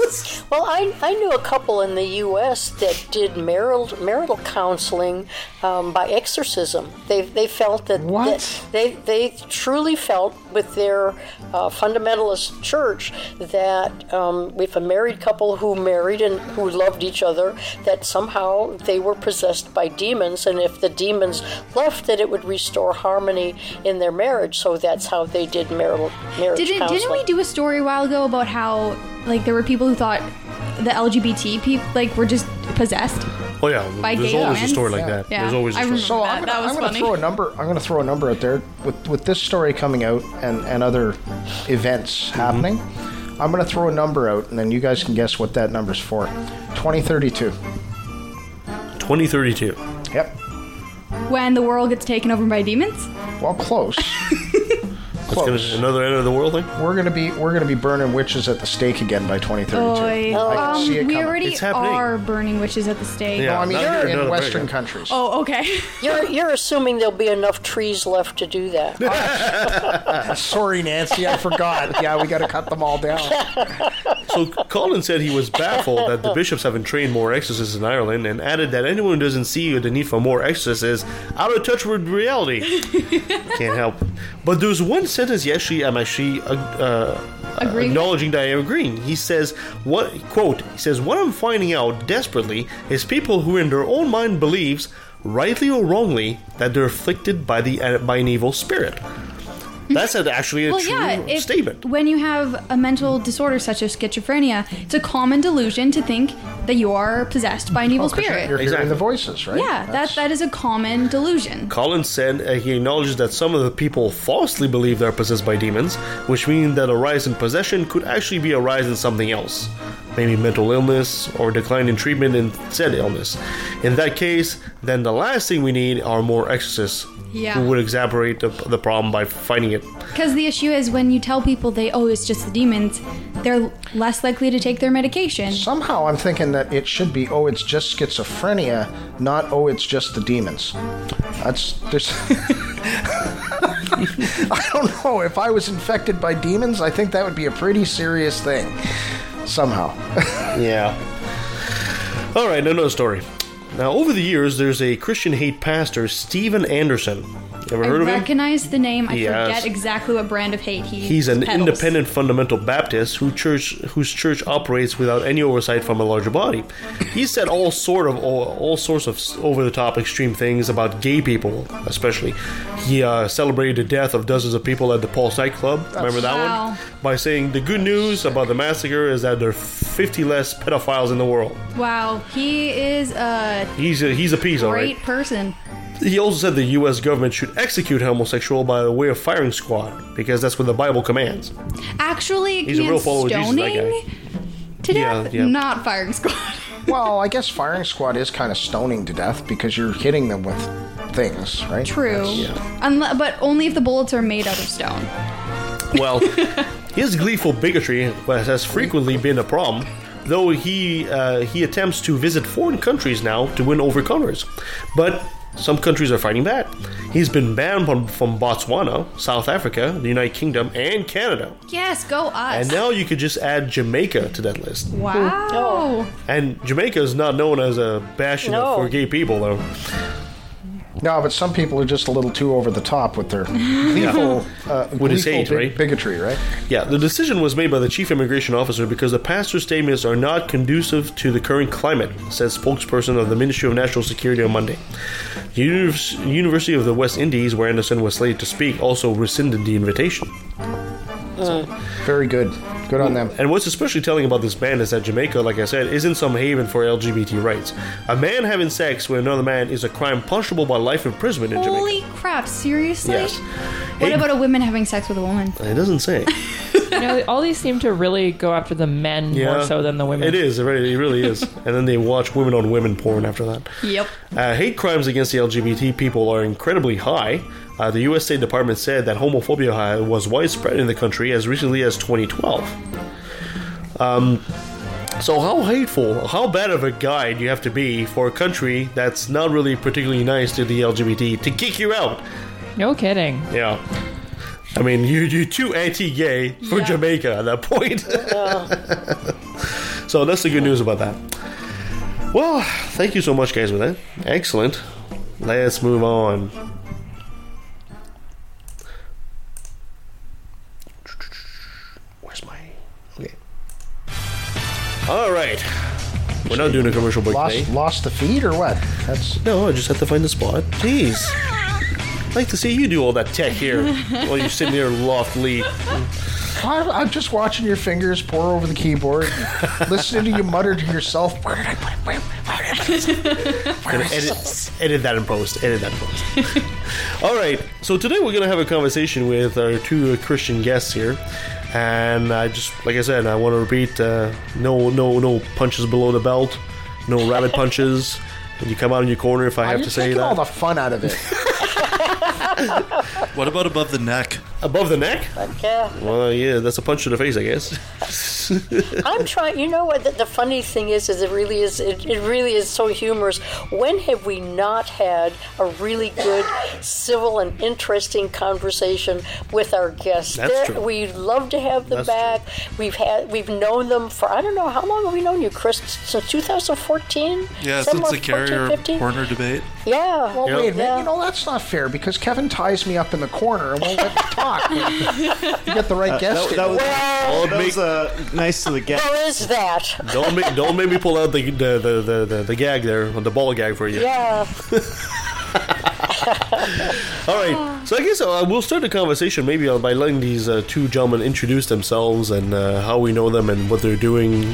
Well, I, I knew a couple in the U.S. that did marital marital counseling um, by exorcism. They they felt that, What? that they they truly felt with their uh, fundamentalist church that um, if a married couple who married and who loved each other that somehow they were possessed by demons, and if the demons left, that it would restore harmony in their marriage. So that's how they did marital marriage Didn't counseling. didn't we do a story a while ago about how like there were people who thought the LGBT people like were just possessed? Oh yeah, By there's gay always a story like Yeah. that. Yeah, There's always a I story. remember. So That- I'm gonna, that was I'm gonna funny. throw a number. I'm gonna throw a number out there with with this story coming out and and other events Mm-hmm. happening. I'm gonna throw a number out, and then you guys can guess what that number's for. 2032. 2032. Yep. When the world gets taken over by demons? Well, close. Let's close. gonna another end of the world thing. We're gonna be we're gonna be burning witches at the stake again by 2032. Oy. I can Um, see it we coming. already It's happening. are burning witches at the stake. Yeah. No, I mean Not here, in not Western America. countries. Oh, okay. You're you're assuming there'll be enough trees left to do that. Sorry, Nancy, I forgot. Yeah, we got to cut them all down. So Collins said he was baffled that the bishops haven't trained more exorcists in Ireland, and added that anyone who doesn't see the need for more exorcists is out of touch with reality. Can't help. But there's one sentence he actually I'm actually uh, uh, acknowledging that I am agreeing. He says, "What quote?" He says, "What I'm finding out desperately is people who, in their own mind, believes, rightly or wrongly, that they're afflicted by the by an evil spirit." That's an- actually a well, true yeah. If, statement. When you have a mental disorder such as schizophrenia, it's a common delusion to think that you are possessed by an evil 'Cause you're, spirit. you're Exactly. hearing the voices, right? yeah, that That's- that is a common delusion. Collins said uh, he acknowledges that some of the people falsely believe they're possessed by demons, which means that a rise in possession could actually be a rise in something else. Maybe mental illness or decline in treatment in said illness. In that case, then the last thing we need are more exorcists Yeah. who would exacerbate the, the problem by fighting it. Because the issue is when you tell people they oh it's just the demons, they're less likely to take their medication. Somehow I'm thinking that it should be, oh, it's just schizophrenia, not, oh, it's just the demons. That's, there's. I don't know. If I was infected by demons, I think that would be a pretty serious thing. Somehow. Yeah. All right, another story. Now, over the years, there's a Christian hate pastor, Steven Anderson. Ever I of him? recognize the name. I Yes. forget exactly what brand of hate he. He's an peddles. independent fundamental Baptist who church whose church operates without any oversight from a larger body. He said all sort of all, all sorts of over the top extreme things about gay people, especially. He uh, celebrated the death of dozens of people at the Pulse nightclub. Remember that Wow. one? By saying the good news about the massacre is that there are 50 less pedophiles in the world. Wow, he is a He's a, he's a piece, all great right. person. He also said the U.S. government should execute homosexual by way of firing squad because that's what the Bible commands. Actually, He's a real commands follower of Jesus, that stoning to Yeah, death, yeah. not firing squad. well, I guess firing squad is kind of stoning to death because you're hitting them with things, right? True, That's- Unle- but only if the bullets are made out of stone. Well, his gleeful bigotry has frequently been a problem, though he uh, he attempts to visit foreign countries now to win over converts. But some countries are fighting back. He's been banned from, from Botswana, South Africa, the United Kingdom, and Canada. Yes, go us. And now you could just add Jamaica to that list. wow. And Jamaica is not known as a bastion No. for gay people, though. No, but some people are just a little too over the top with their gleeful, uh, With his gleeful hate, right? bigotry, right? Yeah, the decision was made by the chief immigration officer because the pastor's statements are not conducive to the current climate, said spokesperson of the Ministry of National Security on Monday. Univers- University of the West Indies, where Anderson was slated to speak, also rescinded the invitation. Very good. Good on them. And what's especially telling about this ban is that Jamaica, like I said, isn't some haven for LGBT rights. A man having sex with another man is a crime punishable by life imprisonment in Jamaica. Holy crap! Seriously? Yes. What Hey- about a woman having sex with a woman? It doesn't say. You know, all these seem to really go after the men more so than the women. It is. It really, it really is. and then they watch women on women porn after that. Yep. Uh, hate crimes against the LGBT people are incredibly high. Uh, the U.S. State Department said that homophobia uh, was widespread in the country as recently as 2012. Um, so how hateful, how bad of a guy do you have to be for a country that's not really particularly nice to the LGBT to kick you out? No kidding. Yeah. I mean, you, you're too anti-gay for Yeah. Jamaica at that point. so that's the good news about that. Well, thank you so much, guys, for that. Excellent. Let's move on. All right. We're not doing a commercial break today. Lost, lost the feed or what? That's No, I just have to find the spot. Jeez. I'd like to see you do all that tech here while you're sitting there loftily. I- I'm just watching your fingers pour over the keyboard, listening to you mutter to yourself. Where did I put it? Where, where did I put it? Gonna edit, edit that in post. Edit that in post. All right. So today we're gonna have a conversation with our two Christian guests here, and I just like I said, I want to repeat: uh, no, no, no punches below the belt, no rabbit punches. And you come out in your corner if I have You're to say taking that. all the fun out of it. What about above the neck? Above the neck? Yeah. Well, yeah, that's a punch to the face, I guess. I'm trying. You know what? The, the funny thing is, is it really is. It, it really is so humorous. When have we not had a really good, civil, and interesting conversation with our guests? That's They're- true. We love to have them That's back. We've had. We've known them for I don't know how long have we known you, Chris? Since 2014. Yeah, Somewhere since the carrier 14, 15? corner debate. Yeah. Well, Yep. wait a minute. Yeah. You know, that's not fair because Kevin ties me up in the corner and won't let me talk. you get the right guest. That, that was, Well, that was uh, nice to the guest. there is that. don't make don't make me pull out the the, the, the, the, the gag there, the ball gag for you. Yeah. All right. So I guess uh, we'll start the conversation maybe uh, by letting these uh, two gentlemen introduce themselves and uh, how we know them and what they're doing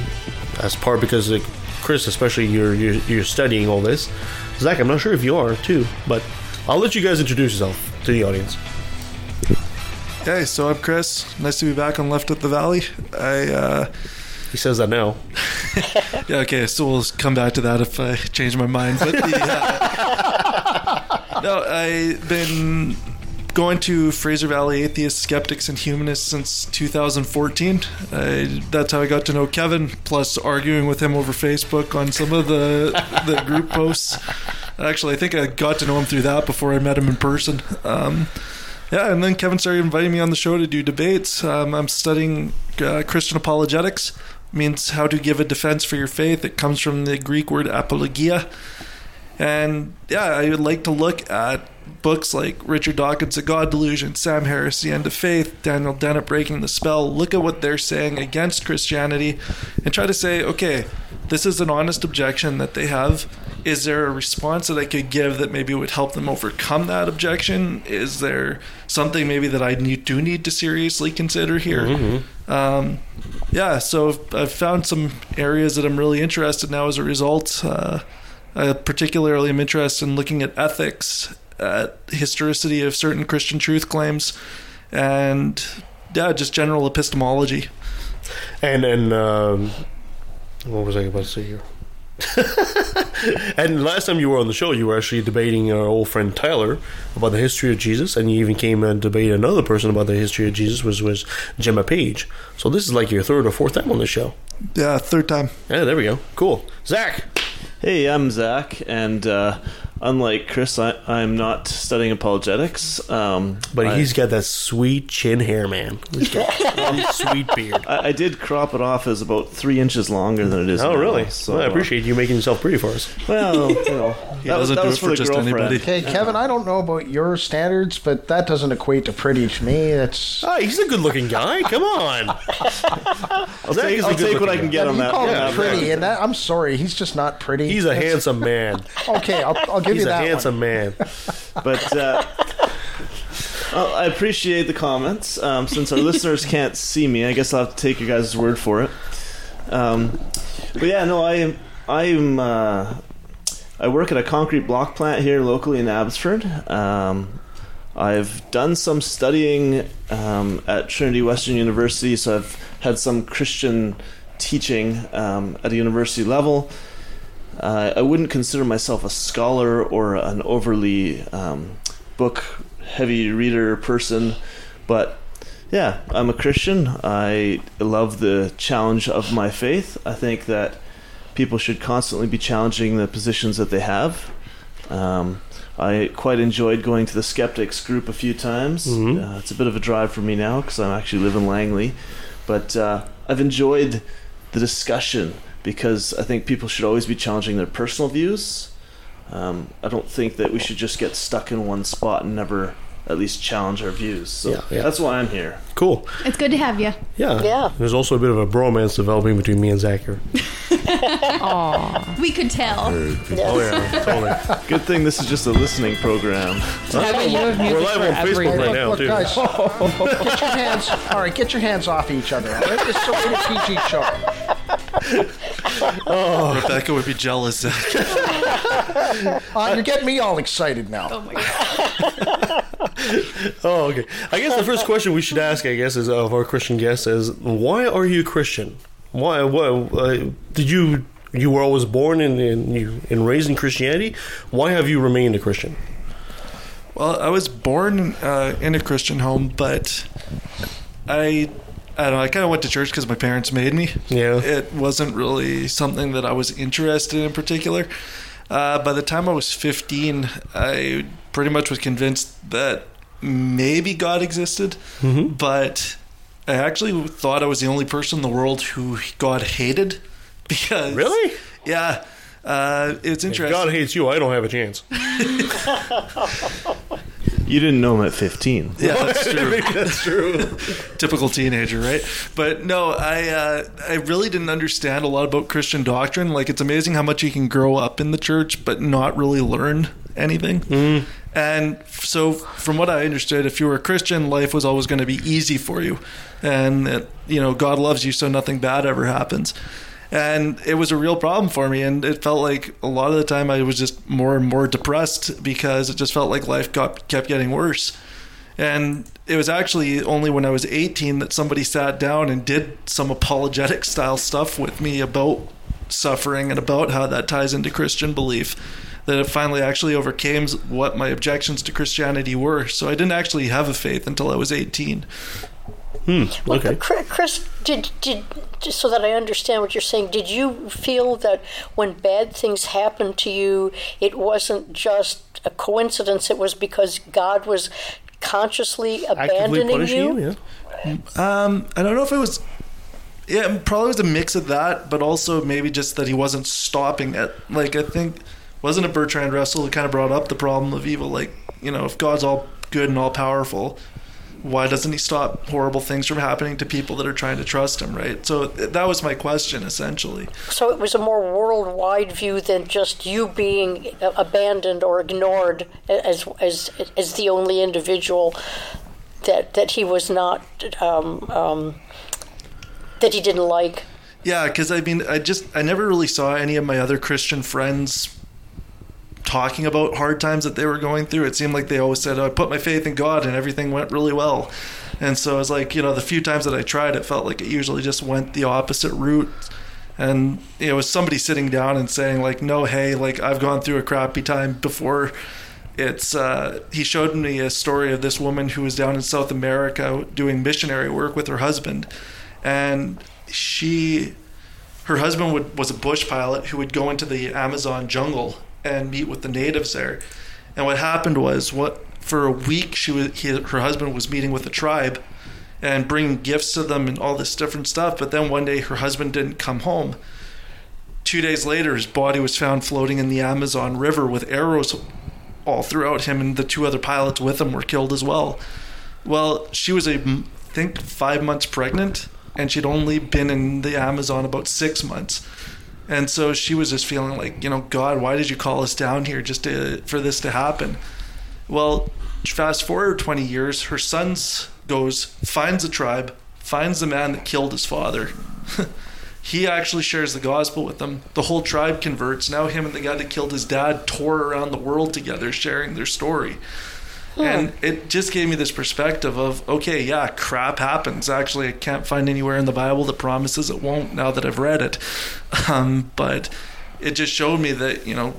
as part because uh, Chris, especially you're, you're you're studying all this. Zac, I'm not sure if you are too, but I'll let you guys introduce yourself to the audience. Hey, so I'm Chris. Nice to be back on Left at the Valley. I uh, He says that now. yeah, okay, so we'll come back to that if I change my mind. But the, uh, no, I've been going to Fraser Valley Atheists, Skeptics, and Humanists since 2014. I, that's how I got to know Kevin. Plus, arguing with him over Facebook on some of the the group posts. Actually, I think I got to know him through that before I met him in person. Um, yeah, and then Kevin started inviting me on the show to do debates. Um, I'm studying uh, Christian apologetics, means how to give a defense for your faith. It comes from the Greek word apologia. And yeah, I would like to look at books like Richard Dawkins' The God Delusion, Sam Harris, The End of Faith, Daniel Dennett, Breaking the Spell, look at what they're saying against Christianity and try to say, okay, this is an honest objection that they have. Is there a response that I could give that maybe would help them overcome that objection? Is there something maybe that I need, do need to seriously consider here? Um, yeah, so I've, found some areas that I'm really interested now as a result. Uh, I particularly am interested in looking at ethics, at historicity of certain Christian truth claims, and yeah, just general epistemology. And and um, what was I about to say here? and last time you were on the show, you were actually debating our old friend Tyler about the history of Jesus, and you even came and debated another person about the history of Jesus, was was Gemma Page. So this is like your third or fourth time on the show. Yeah, third time. Yeah, there we go. Cool, Zac. Hey, I'm Zac, and uh, unlike Chris, I, I'm not studying apologetics. Um, But I, he's got that sweet chin hair, man. He's got one sweet beard. I, I did crop it off as about three inches longer than it is. Oh, now, really? So well, I uh, appreciate you making yourself pretty for us. well, you know, that was, that do was for for the just girlfriend. anybody. Okay, Kevin, I don't know about your standards, but that doesn't equate to pretty to me. That's Ah, he's a good-looking guy. Come on. I'll take, I'll take what I can get on you that. call yeah, him pretty, and that, I'm sorry, he's just not pretty. He's a That's- handsome man. Okay, I'll, I'll give He's you a that handsome one. man. but uh, well, I appreciate the comments. Um, since our listeners can't see me, I guess I'll have to take your guys' word for it. Um, but yeah, no, I am. I'm. Uh, I work at a concrete block plant here locally in Abbotsford. Um, I've done some studying um, at Trinity Western University, so I've had some Christian teaching um, at a university level. Uh, I wouldn't consider myself a scholar or an overly um, book heavy reader person, but yeah, I'm a Christian. I love the challenge of my faith. I think that people should constantly be challenging the positions that they have. Um, I quite enjoyed going to the skeptics group a few times. Mhm. Uh, it's a bit of a drive for me now because I actually live in Langley, but uh, I've enjoyed the discussion because I think people should always be challenging their personal views. Um, I don't think that we should just get stuck in one spot and never at least challenge our views. So Yeah, yeah. that's why I'm here. Cool. It's good to have you. Yeah. Yeah. There's also a bit of a bromance developing between me and Zac here. Aw. We could tell. Oh yeah, totally. Good thing this is just a listening program. Kevin, you have music We're live for on Facebook right Look, now look, too. guys, get your hands. All right, get your hands off each other. All right? This is a rated PG show. Rebecca would be jealous. Uh, you're getting me all excited now. Oh my god. Oh, okay. I guess the first question we should ask, I guess, is of our Christian guests is why are you Christian? Why? What uh, did you? You were always born in, in you and raised in Christianity. Why have you remained a Christian? Well, I was born uh, in a Christian home, but I I don't know. I kind of went to church because my parents made me. Yeah. It wasn't really something that I was interested in particular. Uh, by the time I was 15, I pretty much was convinced that maybe God existed, Mm-hmm. but I actually thought I was the only person in the world who God hated because Really? yeah. Uh, it's If interesting. God hates you, I don't have a chance. You didn't know him at 15. Yeah, that's true. That's true. Typical teenager, right? But no, I uh, I really didn't understand a lot about Christian doctrine. Like, it's amazing how much you can grow up in the church, but not really learn anything. And so, from what I understood, if you were a Christian, life was always going to be easy for you, and that, you know God loves you, so nothing bad ever happens. And it was a real problem for me, and it felt like a lot of the time I was just more and more depressed because it just felt like life got kept getting worse. And it was actually only when I was 18 that somebody sat down and did some apologetic style stuff with me about suffering and about how that ties into Christian belief that it finally actually overcame what my objections to Christianity were. So I didn't actually have a faith until I was 18. Hmm. Well, Okay. Chris, Chris, did did just so that I understand what you're saying, did you feel that when bad things happened to you, it wasn't just a coincidence? It was because God was consciously abandoning you. you? Yeah. Um, I don't know if it was. Yeah, probably was a mix of that, but also maybe just that he wasn't stopping it. Like I think, wasn't it Bertrand Russell who kind of brought up the problem of evil? Like you know, if God's all good and all powerful, why doesn't he stop horrible things from happening to people that are trying to trust him? Right. So that was my question essentially. So it was a more worldwide view than just you being abandoned or ignored as as as the only individual that that he was not um, um, that he didn't like. Yeah, because I mean, I just I never really saw any of my other Christian friends talking about hard times that they were going through. It seemed like they always said, "I put my faith in God, and everything went really well." And so it's like you know, the few times that I tried, it felt like it usually just went the opposite route. And it was somebody sitting down and saying like, "No, hey, like I've gone through a crappy time before." It's uh, he showed me a story of this woman who was down in South America doing missionary work with her husband, and she her husband would, was a bush pilot who would go into the Amazon jungle and meet with the natives there. And what happened was, what for a week she was, he, her husband was meeting with the tribe and bringing gifts to them and all this different stuff. But then one day her husband didn't come home. Two days later, his body was found floating in the Amazon River with arrows all throughout him, and the two other pilots with him were killed as well. Well, she was a, I think, five months pregnant, and she'd only been in the Amazon about six months. And so she was just feeling like, you know, God, why did you call us down here just to, for this to happen? Well, fast forward 20 years, her son goes, finds a tribe, finds the man that killed his father. he actually shares the gospel with them. The whole tribe converts. Now, him and the guy that killed his dad tour around the world together, sharing their story. And it just gave me this perspective of, okay, yeah, crap happens. Actually, I can't find anywhere in the Bible that promises it won't now that I've read it. Um, but it just showed me that, you know,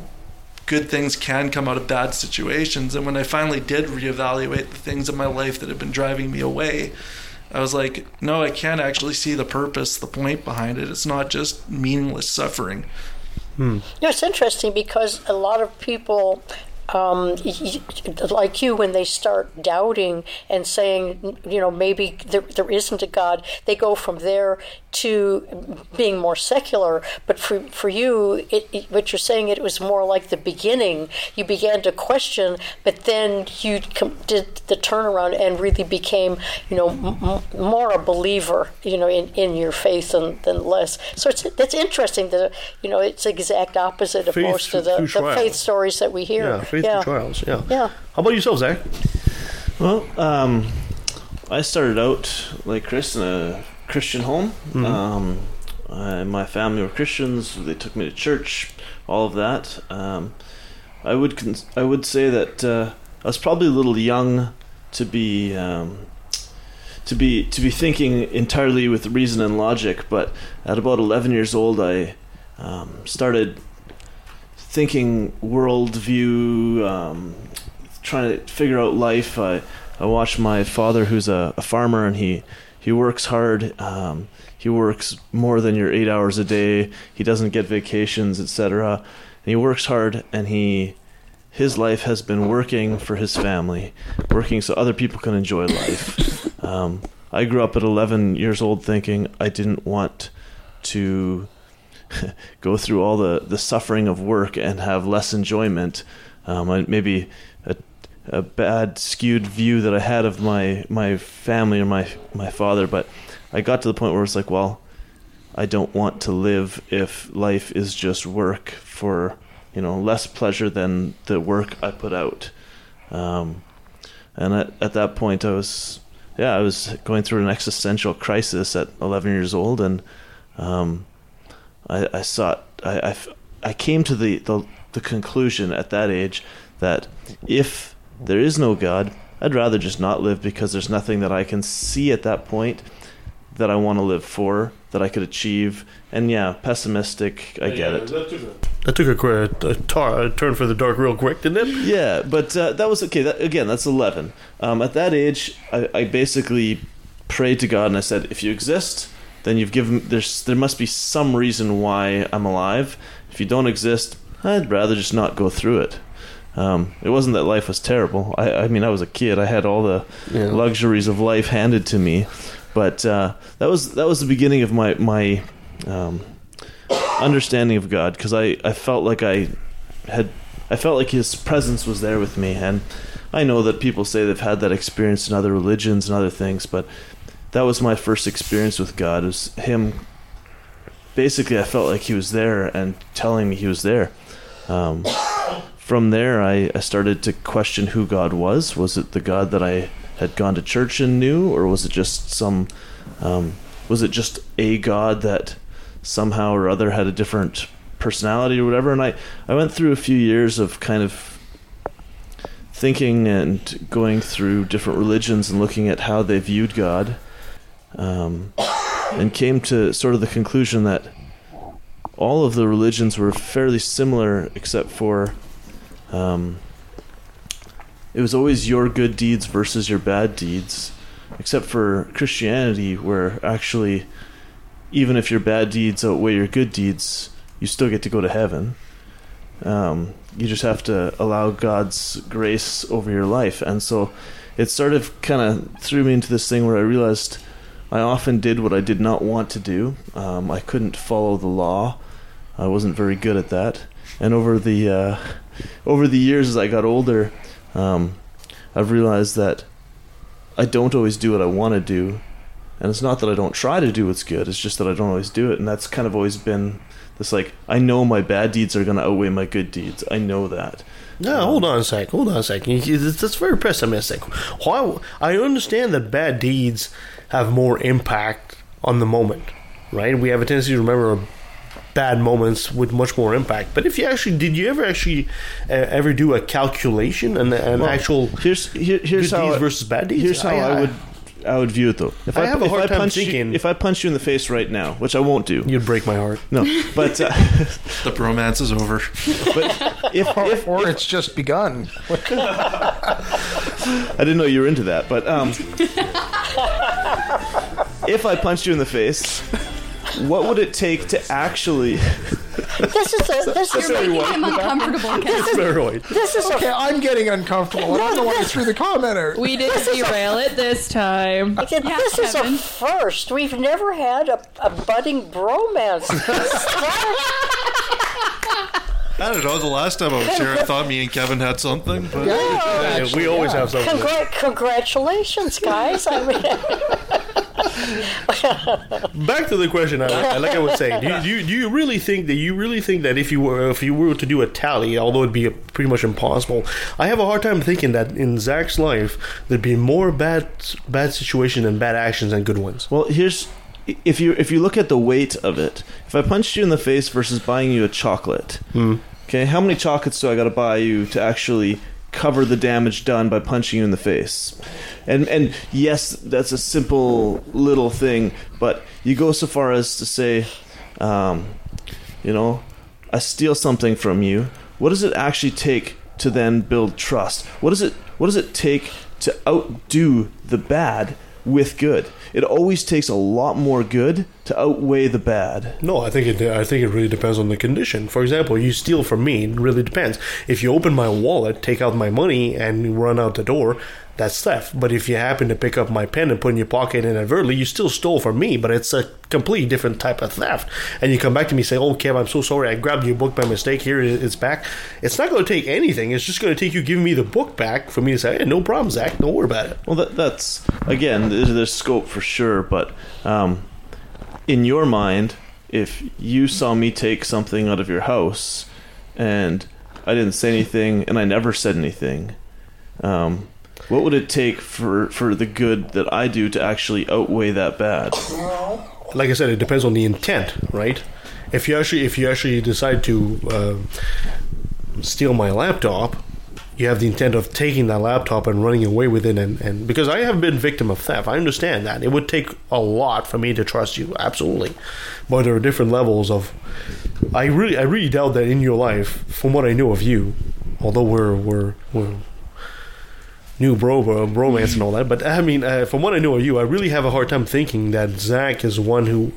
good things can come out of bad situations. And when I finally did reevaluate the things in my life that had been driving me away, I was like, no, I can't actually see the purpose, the point behind it. It's not just meaningless suffering. You know, it's interesting because a lot of people, um, y- y- like you, when they start doubting and saying, you know, maybe there, there isn't a God, they go from there to being more secular. But for, for you, it, it, what you're saying, it was more like the beginning. You began to question, but then you com- did the turnaround and really became, you know, m- m- more a believer, you know, in, in your faith than, than less. So it's that's interesting that, you know, it's the exact opposite of Faith most of the, the faith stories that we hear. Yeah, faith through trials. Yeah. Yeah. How about yourself, Zac? Well, um, I started out like Chris in a Christian home. Mhm. Um, uh, my family were Christians. They took me to church. All of that. Um, I would cons- I would say that uh, I was probably a little young to be um, to be to be thinking entirely with reason and logic. But at about eleven years old, I um, started thinking worldview, um, trying to figure out life. I I watch my father, who's a, a farmer, and he he works hard. Um, he works more than your eight hours a day. He doesn't get vacations, etc. And he works hard, and he his life has been working for his family, working so other people can enjoy life. Um, I grew up at 11 years old thinking I didn't want to go through all the, the suffering of work and have less enjoyment. Um, maybe a, a bad skewed view that I had of my, my family or my, my father, but I got to the point where it's like, well, I don't want to live if life is just work for you know less pleasure than the work I put out. Um, and at, at that point, I was yeah I was going through an existential crisis at 11 years old, and um, I, I sought I, I, I came to the, the the conclusion at that age that if there is no God, I'd rather just not live because there's nothing that I can see at that point that I want to live for, that I could achieve. And yeah, pessimistic, I get it. That took a, qu- a, tar- a turn for the dark real quick, didn't it? Yeah, but uh, that was okay. That, again, that's 11. Um, at that age, I, I basically prayed to God and I said, if you exist, then you've given, there's, there must be some reason why I'm alive. If you don't exist, I'd rather just not go through it. Um, it wasn't that life was terrible. I, I mean, I was a kid. I had all the Yeah. luxuries of life handed to me, but uh, that was that was the beginning of my my um, understanding of God because I, I felt like I had I felt like His presence was there with me, and I know that people say they've had that experience in other religions and other things, but that was my first experience with God. Was Him. Basically, I felt like He was there and telling me He was there. Um, from there, I, I started to question who God was. Was it the God that I had gone to church and knew, or was it just some? Um, was it just a God that somehow or other had a different personality or whatever? And I, I went through a few years of kind of thinking and going through different religions and looking at how they viewed God, um, and came to sort of the conclusion that all of the religions were fairly similar, except for um, it was always your good deeds versus your bad deeds, except for Christianity, where actually, even if your bad deeds outweigh your good deeds, you still get to go to heaven. Um, you just have to allow God's grace over your life. And so it sort of kind of threw me into this thing where I realized I often did what I did not want to do. Um, I couldn't follow the law. I wasn't very good at that. And over the uh, over the years, as I got older, um, I've realized that I don't always do what I want to do, and it's not that I don't try to do what's good. It's just that I don't always do it, and that's kind of always been this like I know my bad deeds are going to outweigh my good deeds. I know that. No, hold on a sec. Hold on a sec. That's very pessimistic. Why? I understand that bad deeds have more impact on the moment, right? We have a tendency to remember bad moments with much more impact. But if you actually did, you ever actually uh, ever do a calculation and an Well, actual here's here, here's good how deeds versus bad deeds? Here's how I, I- would I would view it though. If I have a if hard time punch you, if I punch you in the face right now, which I won't do. You'd break my heart. No, but uh, The bromance is over. but if, Or, if, or it's just begun. I didn't know you were into that, but um, if I punched you in the face, what would it take to actually? This is a, this is You're making him uncomfortable, Ken. Steroid. this is Okay, a I'm getting uncomfortable, and I'm the one who threw the comment out. We didn't derail it this time. this is a first. We've never had a, a budding bromance. I don't know. The last time I was here, I thought me and Kevin had something, but Yeah, we always have something. Congra- congratulations, guys. I mean, Back to the question, I, I- like I was saying, do you, do, you, really think that you really think that if you were if you were to do a tally, although it'd be pretty much impossible, I have a hard time thinking that in Zac's life there'd be more bad bad situations and bad actions than good ones. Well, here's if you if you look at the weight of it. If I punched you in the face versus buying you a chocolate, hmm. okay, how many chocolates do I got to buy you to actually cover the damage done by punching you in the face? And and yes, that's a simple little thing, but you go so far as to say, um, you know, I steal something from you. What does it actually take to then build trust? What does it what does it take to outdo the bad with good? It always takes a lot more good to outweigh the bad. No, I think it. I think it really depends on the condition. For example, you steal from me. It really depends. If you open my wallet, take out my money, and run out the door, that's theft. But if you happen to pick up my pen and put it in your pocket inadvertently, you still stole from me, but it's a completely different type of theft. And you come back to me and say, "Oh, Kev, I'm so sorry. I grabbed your book by mistake. Here it's back." It's not going to take anything. It's just going to take you giving me the book back for me to say, "Hey, no problem, Zac. Don't worry about it." Well, that, that's again, there's, scope for sure, but um, in your mind, if you saw me take something out of your house and I didn't say anything and I never said anything, um, what would it take for for the good that I do to actually outweigh that bad? like I said, it depends on the intent, right? If you actually if you actually decide to uh, steal my laptop, you have the intent of taking that laptop and running away with it, and, and because I have been victim of theft, I understand that it would take a lot for me to trust you, absolutely. But there are different levels of. I really I really doubt that in your life, from what I know of you, although we're we're we're new bro, bro bromance and all that. But I mean, uh, from what I know of you, I really have a hard time thinking that Zac is one who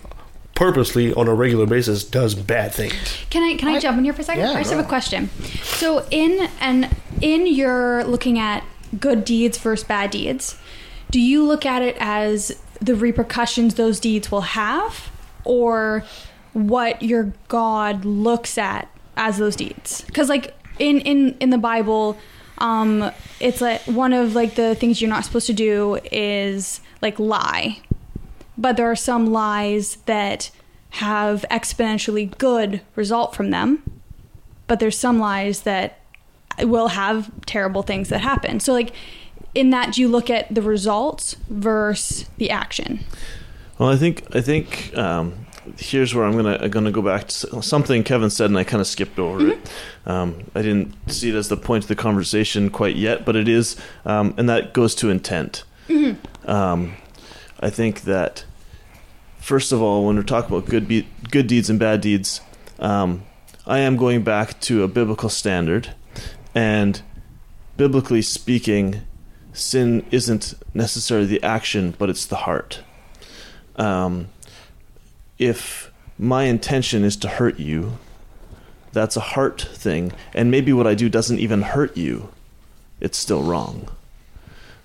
purposely, on a regular basis, does bad things. Can I can I, jump in here for a second? Yeah, I just have a question. So in and in your looking at good deeds versus bad deeds, do you look at it as the repercussions those deeds will have, or what your God looks at as those deeds? Because like in in in the Bible, um, it's like one of like the things you're not supposed to do is like lie. But there are some lies that have exponentially good result from them. But there's some lies that will have terrible things that happen. So like in that do you look at the results versus the action? Well, I think I think um, here's where I'm gonna I'm gonna go back to something Kevin said, and I kind of skipped over it. Um, I didn't see it as the point of the conversation quite yet, but it is, um, and that goes to intent. Um, I think that first of all, when we're talking about good be- good deeds and bad deeds, um, I am going back to a biblical standard, and biblically speaking, sin isn't necessarily the action, but it's the heart. Um, if my intention is to hurt you, that's a heart thing, and maybe what I do doesn't even hurt you, it's still wrong.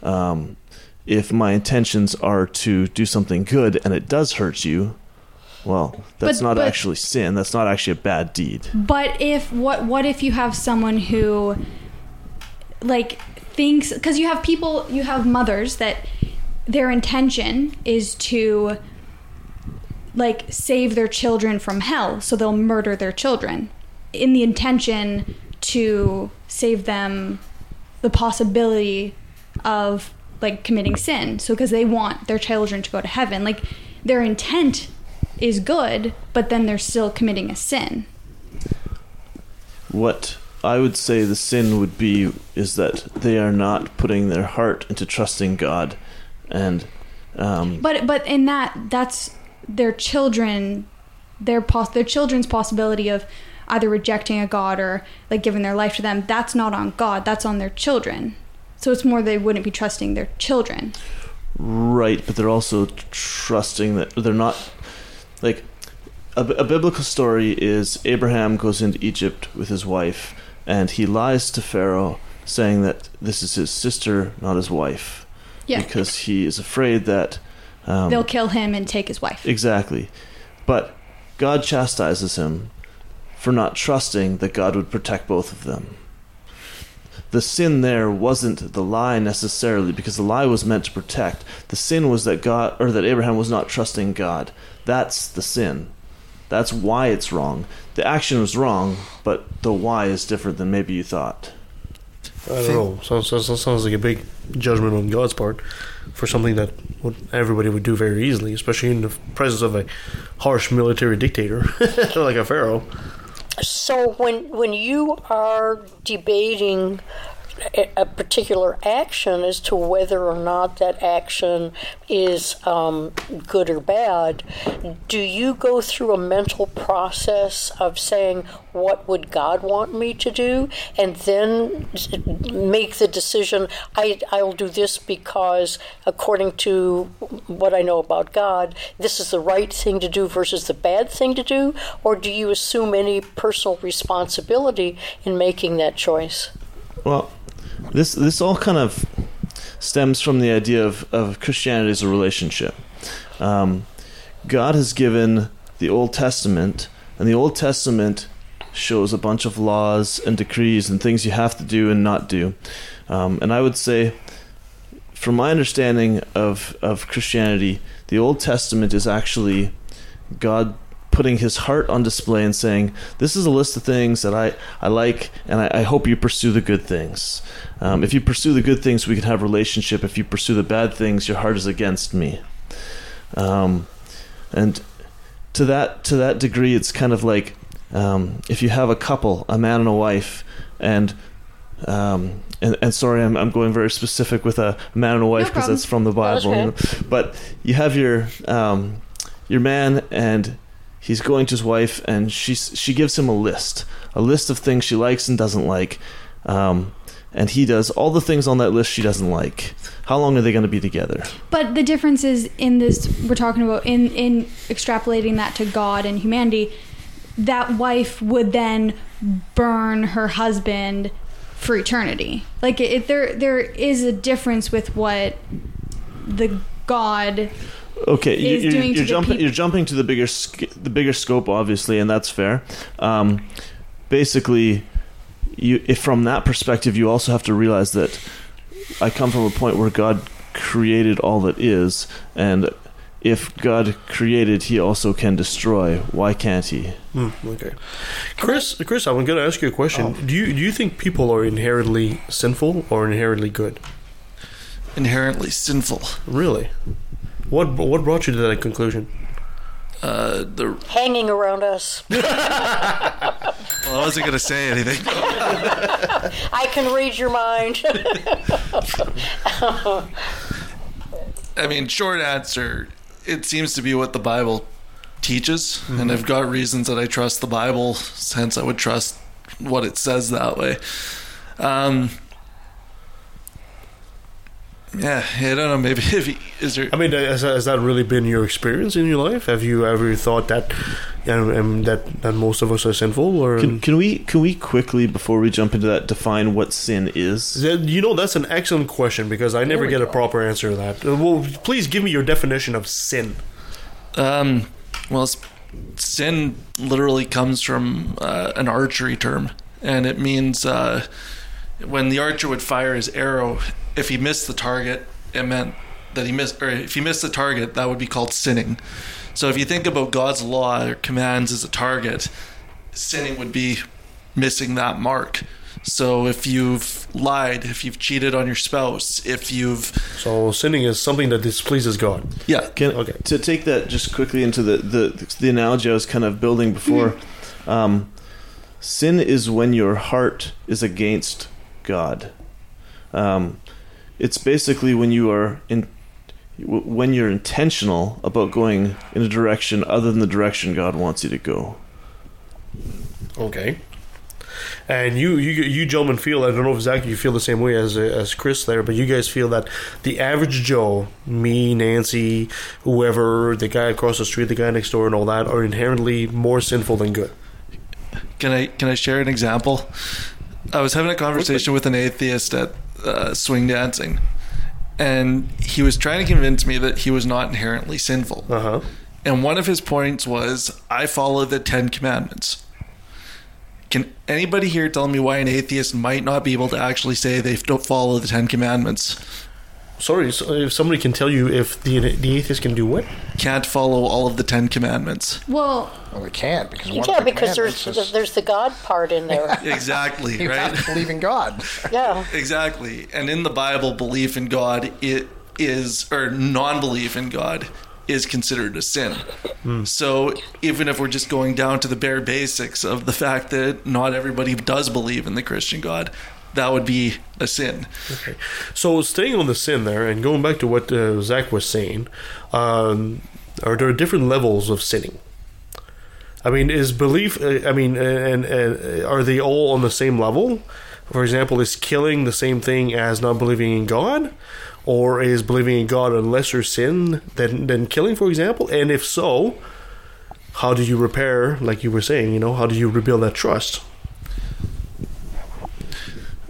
Um, if my intentions are to do something good and it does hurt you, well, that's But- not but- actually sin. That's not actually a bad deed. But if what what if you have someone who like thinks because you have people you have mothers that their intention is to like save their children from hell so they'll murder their children in the intention to save them the possibility of like committing sin. So because they want their children to go to heaven. Like their intent is good but then they're still committing a sin. What I would say the sin would be is that they are not putting their heart into trusting God, and um, But but in that that's their children their pos- their children's possibility of either rejecting a god or like giving their life to them that's not on God that's on their children. So it's more they wouldn't be trusting their children. Right, but they're also trusting that they're not like a, a biblical story is Abraham goes into Egypt with his wife and he lies to Pharaoh saying that this is his sister, not his wife. Yeah. Because he is afraid that um, They'll kill him and take his wife. Exactly. But God chastises him for not trusting that God would protect both of them. The sin there wasn't the lie necessarily because the lie was meant to protect. The sin was that God or that Abraham was not trusting God. That's the sin. That's why it's wrong. The action was wrong, but the why is different than maybe you thought. I don't know. Sounds, sounds, sounds like a big judgment on God's part for something that everybody would do very easily, especially in the presence of a harsh military dictator like a pharaoh. So when when you are debating a, particular action as to whether or not that action is um, good or bad, do you go through a mental process of saying, what would God want me to do? And then make the decision, I, I'll do this because, according to what I know about God, this is the right thing to do versus the bad thing to do? Or do you assume any personal responsibility in making that choice? Well, this this all kind of stems from the idea of, of Christianity as a relationship. Um, God has given the Old Testament, and the Old Testament shows a bunch of laws and decrees and things you have to do and not do. Um, and I would say, from my understanding of, of Christianity, the Old Testament is actually God putting his heart on display and saying, This is a list of things that I, I like, and I, I hope you pursue the good things. Um, if you pursue the good things, we can have a relationship. If you pursue the bad things, your heart is against me. Um, and to that to that degree, it's kind of like um, if you have a couple, a man and a wife, and um, and, and sorry, I'm, I'm going very specific with a man and a wife because problem. that's from the Bible. you know. But you have your um, your man, and he's going to his wife, and she's she gives him a list, a list of things she likes and doesn't like, um, and he does all the things on that list she doesn't like. How long are they going to be together? But the difference is in this we're talking about in in extrapolating that to God and humanity, that wife would then burn her husband for eternity. Like it, there there is a difference with what the God Okay, you're, doing you're jumping. peop- You're jumping to the bigger, sc- the bigger scope, obviously, and that's fair. Um, basically, you if from that perspective, you also have to realize that I come from a point where God created all that is, and if God created, He also can destroy. Why can't He? Hmm, okay, Chris. Chris, I'm going to ask you a question. Do you do you think people are inherently sinful or inherently good? Inherently sinful. Really? What what brought you to that conclusion? Uh, the Hanging around us. well, I wasn't gonna say anything. I can read your mind. I mean, short answer, it seems to be what the Bible teaches, and I've got reasons that I trust the Bible, hence I would trust what it says that way. Um, yeah, I don't know. Maybe if he, is there? I mean, has, has that really been your experience in your life? Have you ever thought that, um, um, that that most of us are sinful, or Can, can we can we quickly before we jump into that define what sin is? You know, that's an excellent question because I never we get a proper answer to that. Uh, Well, please give me your definition of sin. Um, well, sin literally comes from uh, an archery term, and it means uh, when the archer would fire his arrow, if he missed the target, it meant that he missed, or if he missed the target, that would be called sinning. So if you think about God's law or commands as a target, sinning would be missing that mark. So if you've lied, if you've cheated on your spouse, if you've So sinning is something that displeases God. yeah, Can, Okay. To take that just quickly into the, the, the analogy I was kind of building before, um, sin is when your heart is against God. Um, it's basically when you are in, when you're intentional about going in a direction other than the direction God wants you to go. Okay. And you, you, you gentlemen feel I don't know if exactly you feel the same way as as Chris there, but you guys feel that the average Joe, me, Nancy, whoever, the guy across the street, the guy next door, and all that, are inherently more sinful than good. Can I can I share an example? I was having a conversation with an atheist at uh, swing dancing, and he was trying to convince me that he was not inherently sinful. Uh huh. And one of his points was, "I follow the Ten Commandments." Can anybody here tell me why an atheist might not be able to actually say they don't follow the Ten Commandments? Sorry, so if somebody can tell you if the the atheist can do what? Can't follow all of the Ten Commandments. well Well, we can't because one yeah, of the because there's commandments is there's the God part in there. Exactly, you right? believe in God. Yeah. Exactly. And in the Bible, belief in God it is or non-belief in God is considered a sin. Hmm. So even if we're just going down to the bare basics of the fact that not everybody does believe in the Christian God, that would be a sin. Okay. So staying on the sin there and going back to what uh, Zac was saying, um, are there different levels of sinning? I mean, is belief? Uh, I mean, uh, and, and uh, are they all on the same level? For example, is killing the same thing as not believing in God, or is believing in God a lesser sin than than killing, for example? And if so, how do you repair? Like you were saying, you know, how do you rebuild that trust?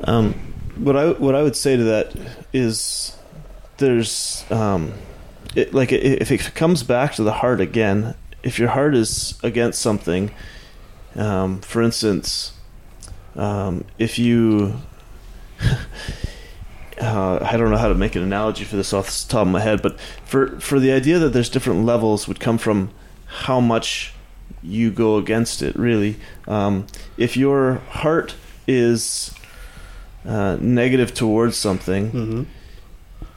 Um, what I what I would say to that is there's um, it, like if it comes back to the heart again, if your heart is against something, um, for instance, um, if you uh, I don't know how to make an analogy for this off the top of my head, but for for the idea that there's different levels would come from how much you go against it. Really, um, if your heart is uh, negative towards something,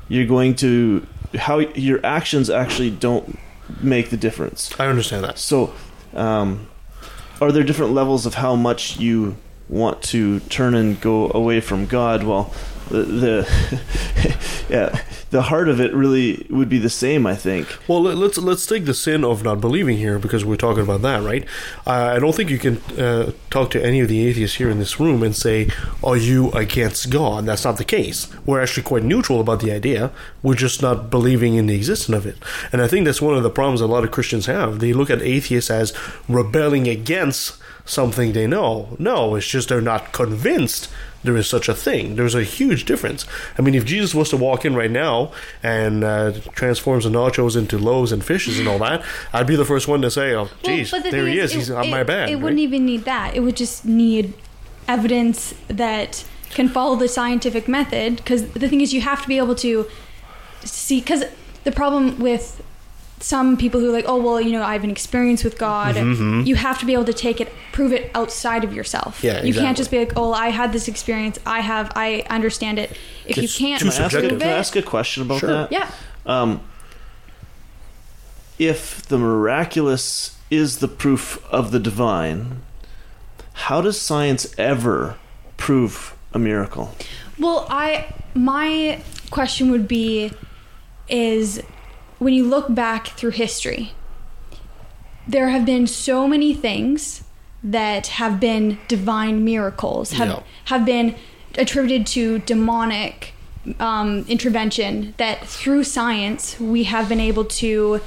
you're going to how your actions actually don't make the difference. I understand that. So, um, are there different levels of how much you want to turn and go away from God? Well, the, yeah, the heart of it really would be the same, I think. Well, let- let's let's take the sin of not believing here because we're talking about that, right? Uh, I don't think you can uh, talk to any of the atheists here in this room and say, "Are you against God?" That's not the case. We're actually quite neutral about the idea. We're just not believing in the existence of it, and I think that's one of the problems a lot of Christians have. They look at atheists as rebelling against something they know. No, it's just they're not convinced there is such a thing. There's a huge difference. I mean, if Jesus was to walk in right now and uh, transforms the nachos into loaves and fishes and all that, I'd be the first one to say, "Oh, geez, but the there he is. it- He's on it- my bad." It right? wouldn't even need that. It would just need evidence that can follow the scientific method. Because the thing is, you have to be able to see. Because the problem with some people who are like, oh well, you know, I have an experience with God. Mhm. You have to be able to take it, prove it outside of yourself. Yeah, You can't just be like, oh, I had this experience. I have. I understand it. If It's you can't Can I, ask, can I ask a question about Sure. that? Yeah. Um, if the miraculous is the proof of the divine, how does science ever prove a miracle? Well, I my question would be is when you look back through history, there have been so many things that have been divine miracles, have Yeah. have been attributed to demonic um, intervention that through science we have been able to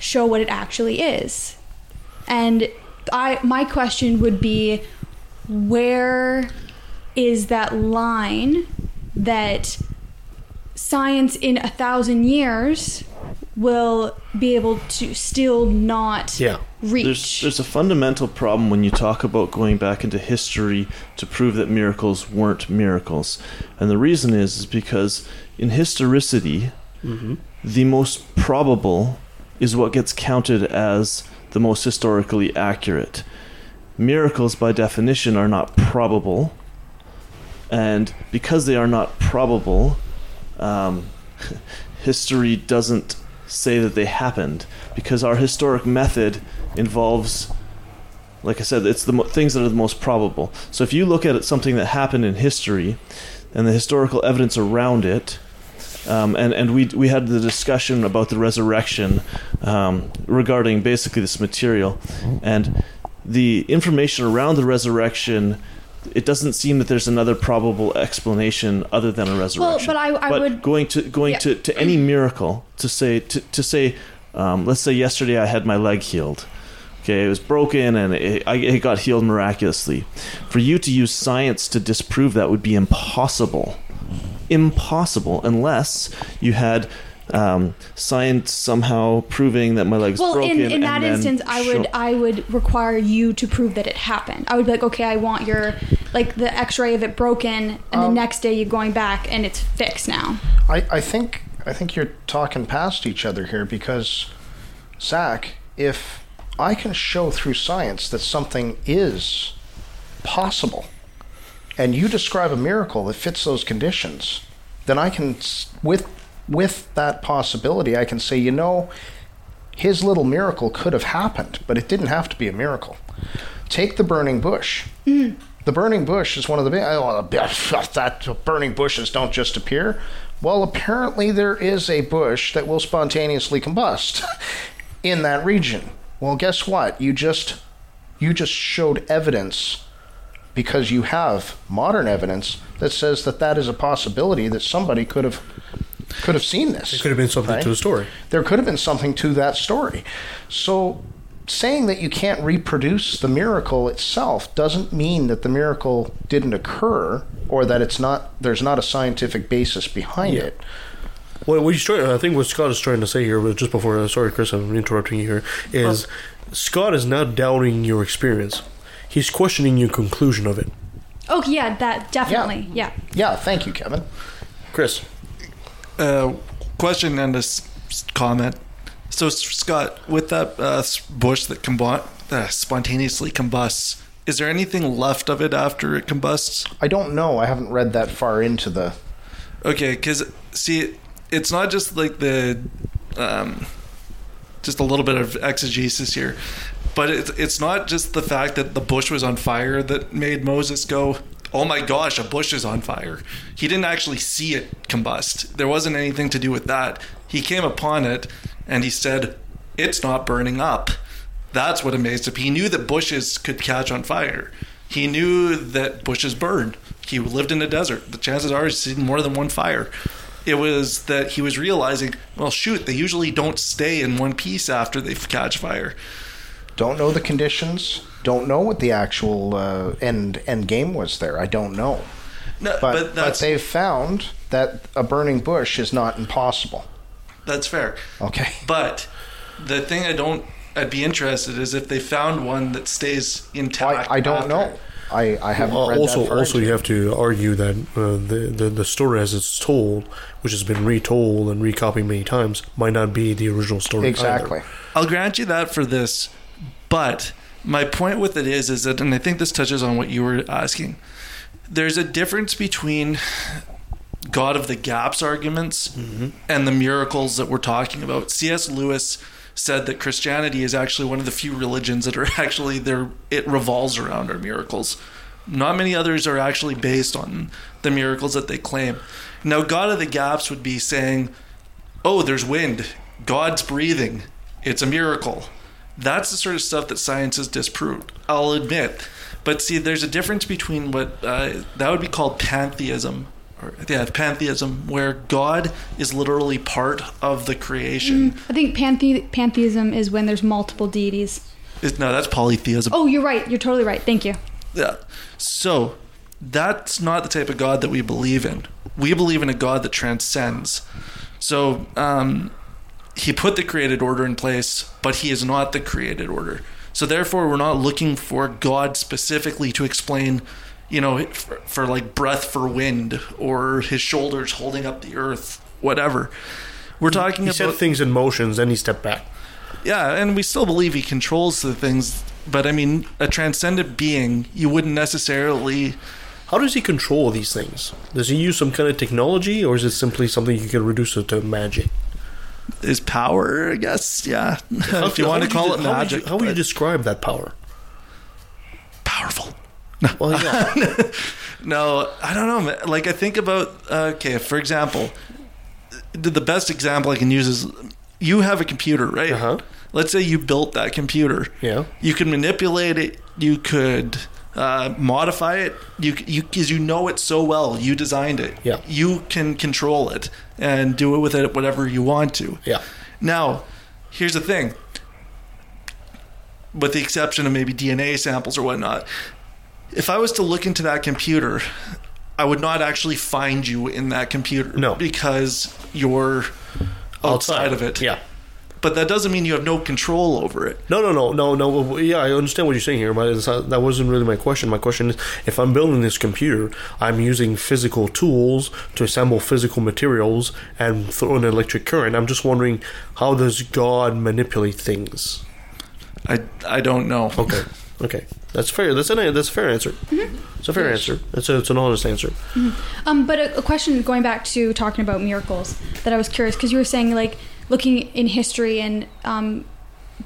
show what it actually is. And I my question would be where is that line that science in a thousand years will be able to still not reach. There's, there's a fundamental problem when you talk about going back into history to prove that miracles weren't miracles. And the reason is, is because in historicity, Mhm. the most probable is what gets counted as the most historically accurate. Miracles, by definition, are not probable. And because they are not probable, um, history doesn't say that they happened because our historic method involves like i said it's the mo- things that are the most probable. So if you look at something that happened in history and the historical evidence around it um, and and we we had the discussion about the resurrection um, regarding basically this material and the information around the resurrection it doesn't seem that there's another probable explanation other than a resurrection Well, but I- I would- going to going Yeah. to, to any miracle to say to, to say um, let's say yesterday I had my leg healed okay it was broken and it, I, it got healed miraculously. For you to use science to disprove that would be impossible. Impossible unless you had um, science somehow proving that my leg's well, broken in, in and that then instance, I would show- I would require you to prove that it happened. I would be like, okay, I want your like the X-ray of it broken, and the next day you're going back and it's fixed now. I, I think I think you're talking past each other here because Zac, if I can show through science that something is possible, and you describe a miracle that fits those conditions, then I can with with that possibility I can say, you know, his little miracle could have happened, but it didn't have to be a miracle. Take the burning bush. Mm. The burning bush is one of the big. Oh, that burning bushes don't just appear. Well, apparently there is a bush that will spontaneously combust in that region. Well, guess what? You just you just showed evidence because you have modern evidence that says that that is a possibility that somebody could have could have seen this. It could have been something right? to the story. There could have been something to that story. So saying that you can't reproduce the miracle itself doesn't mean that the miracle didn't occur or that it's not there's not a scientific basis behind Yeah. it. What, what he's trying, I think what Scott is trying to say here, but just before, uh, sorry, Chris, I'm interrupting you here, is Scott is not doubting your experience. He's questioning your conclusion of it. Oh yeah, that definitely. Yeah. Yeah, thank you, Kevin. Chris. Uh, question and a s- comment. So, Scott, with that uh, bush that combu- uh, spontaneously combusts, is there anything left of it after it combusts? I don't know. I haven't read that far into the Okay, because see, it's not just like the, um, just a little bit of exegesis here, but it's it's not just the fact that the bush was on fire that made Moses go, "Oh my gosh, a bush is on fire." He didn't actually see it combust. There wasn't anything to do with that. He came upon it, and he said, "It's not burning up." That's what amazed him. He knew that bushes could catch on fire. He knew that bushes burn. He lived in a desert. The chances are he's seen more than one fire. It was that he was realizing, well, shoot, they usually don't stay in one piece after they catch fire. don't know the conditions, don't know what the actual uh, end end game was there. I don't know. No, But, but, but, they've found that a burning bush is not impossible. that's fair. Okay. But the thing I don't, I'd be interested is if they found one that stays intact. I, I don't after. know. I, I haven't Well, read also, that also, you have to argue that uh, the, the the story as it's told, which has been retold and recopied many times, might not be the original story. either. Exactly. I'll grant you that for this, but my point with it is, is that, and I think this touches on what you were asking. There's a difference between God of the gaps arguments mm-hmm. and the miracles that we're talking about. C.S. Lewis said that Christianity is actually one of the few religions that are actually there. It revolves around our miracles. Not many others are actually based on the miracles that they claim. Now, God of the gaps would be saying, "Oh, there's wind. God's breathing. It's a miracle." That's the sort of stuff that science has disproved. I'll admit, but see, there's a difference between what uh, that would be called pantheism, or yeah, pantheism, where God is literally part of the creation. I think panthe- pantheism is when there's multiple deities. Is- No, that's polytheism. Oh, you're right. You're totally right. Thank you. Yeah. So that's not the type of God that we believe in. We believe in a God that transcends. So um, he put the created order in place, but he is not the created order. So therefore, we're not looking for God specifically to explain, you know, for, for like breath for wind or his shoulders holding up the earth, whatever. We're talking He about set things in motions, then he stepped back. yeah, and we still believe he controls the things, but I mean, a transcendent being, you wouldn't necessarily. How does he control these things? Does he use some kind of technology, or is it simply something you can reduce it to magic? His power, I guess, yeah. How if you how want to call de- it how would magic, you- how would you describe that power? powerful. Well, yeah. No, I don't know. man. Like I think about okay, for example, the the best example I can use is you have a computer, right? Uh-huh. Let's say you built that computer. Yeah. You can manipulate it. You could uh, modify it. You you because you know it so well. You designed it. Yeah. You can control it and do it with it whatever you want to. Yeah. Now, here's the thing. With the exception of maybe DNA samples or whatnot, if I was to look into that computer, I would not actually find you in that computer. No. Because you're outside, of it. Yeah. But that doesn't mean you have no control over it. No, no, no, no, no. Yeah, I understand what you're saying here, but it's not, that wasn't really my question. My question is, if I'm building this computer, I'm using physical tools to assemble physical materials and throw an electric current. I'm just wondering, how does God manipulate things? I, I don't know. Okay, okay, that's fair. That's an that's a fair answer. It's a fair answer. It's a, it's an honest answer. Um, but a, a question going back to talking about miracles that I was curious because you were saying like looking in history and um,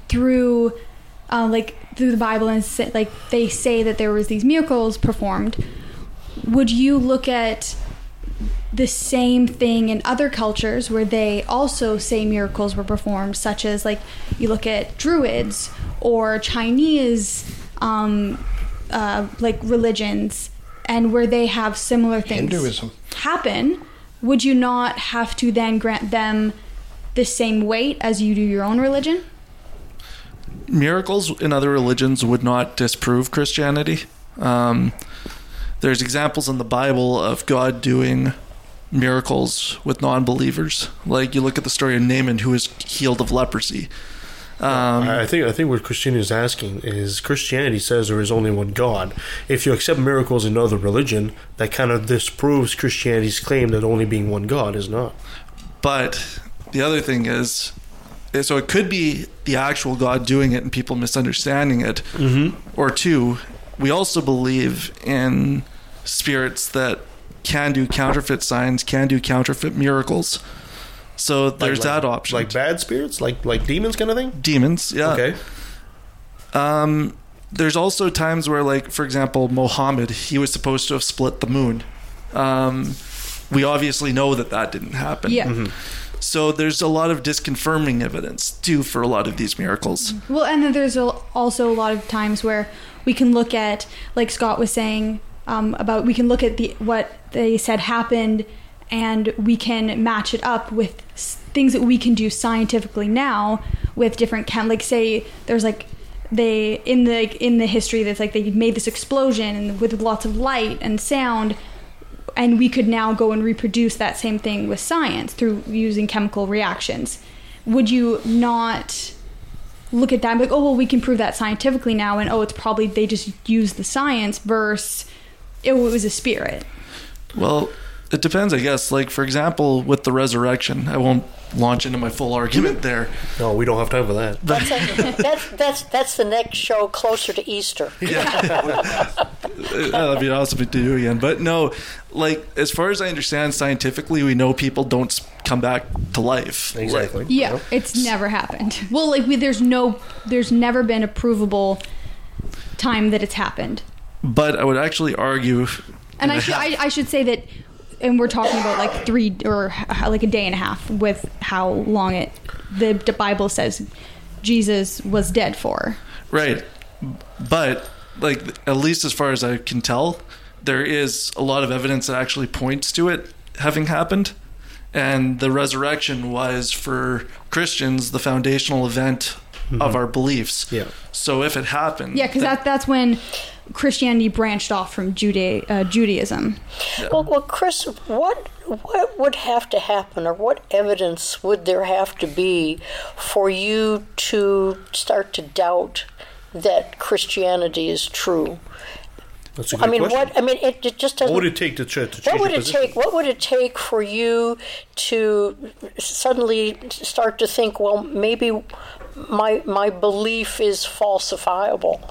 through uh, like through the Bible and say, like they say that there was these miracles performed, would you look at the same thing in other cultures where they also say miracles were performed, such as like you look at Druids or Chinese um, uh, like religions, and where they have similar things Hinduism. happen, would you not have to then grant them the same weight as you do your own religion? miracles in other religions would not disprove Christianity. Um, there's examples in the Bible of God doing miracles with non-believers. Like you look at the story of Naaman, who was healed of leprosy. Um, I I think I think what Christianity is asking is Christianity says there is only one God. If you accept miracles in other religion, that kind of disproves Christianity's claim that only being one God is not. But the other thing is, is- so it could be the actual God doing it and people misunderstanding it. Mhm. Or two, we also believe in spirits that can do counterfeit signs, can do counterfeit miracles. So there's like- that option. Like bad spirits, like like demons, kind of thing. demons, yeah. Okay. Um, there's also times where, like, for example, Mohammed, he was supposed to have split the moon. Um, we obviously know that that didn't happen. Yeah. Mm-hmm. So there's a lot of disconfirming evidence too for a lot of these miracles. Well, and then there's also a lot of times where we can look at, like Scott was saying um, about, we can look at the what they said happened, and we can match it up with things that we can do scientifically now with different chem. Like say, there's like they in the in the history that's like they made this explosion and with lots of light and sound and we could now go and reproduce that same thing with science through using chemical reactions. Would you not look at that and be like, oh, well, we can prove that scientifically now, and oh, it's probably they just used the science versus oh, it was a spirit? Well, it depends, I guess. Like for example, with the resurrection, I won't launch into my full argument there. No, we don't have time for that. That's, that's, that's, that's the next show closer to Easter. Uh, That'd be awesome to do again. But no, like as far as I understand, scientifically, we know people don't come back to life. Exactly. Yeah, it's never happened. Well, like we, there's no, there's never been a provable time that it's happened. But I would actually argue, And I should I, I should say that, and we're talking about like three or uh, like a day and a half with how long it the, the Bible says Jesus was dead for. right? But like at least as far as I can tell, there is a lot of evidence that actually points to it having happened. And the resurrection was for Christians the foundational event mm-hmm. of our beliefs. Yeah. So if it happened, Yeah, because then- that that's when Christianity branched off from Juda- uh, Judaism. Well, well, Chris, what what would have to happen, or what evidence would there have to be for you to start to doubt that Christianity is true? That's a good I mean, question. what? I mean, it, it just doesn't. What would it take to, ch- to change What would your it position? take? What would it take for you to suddenly start to think? Well, maybe my my belief is falsifiable.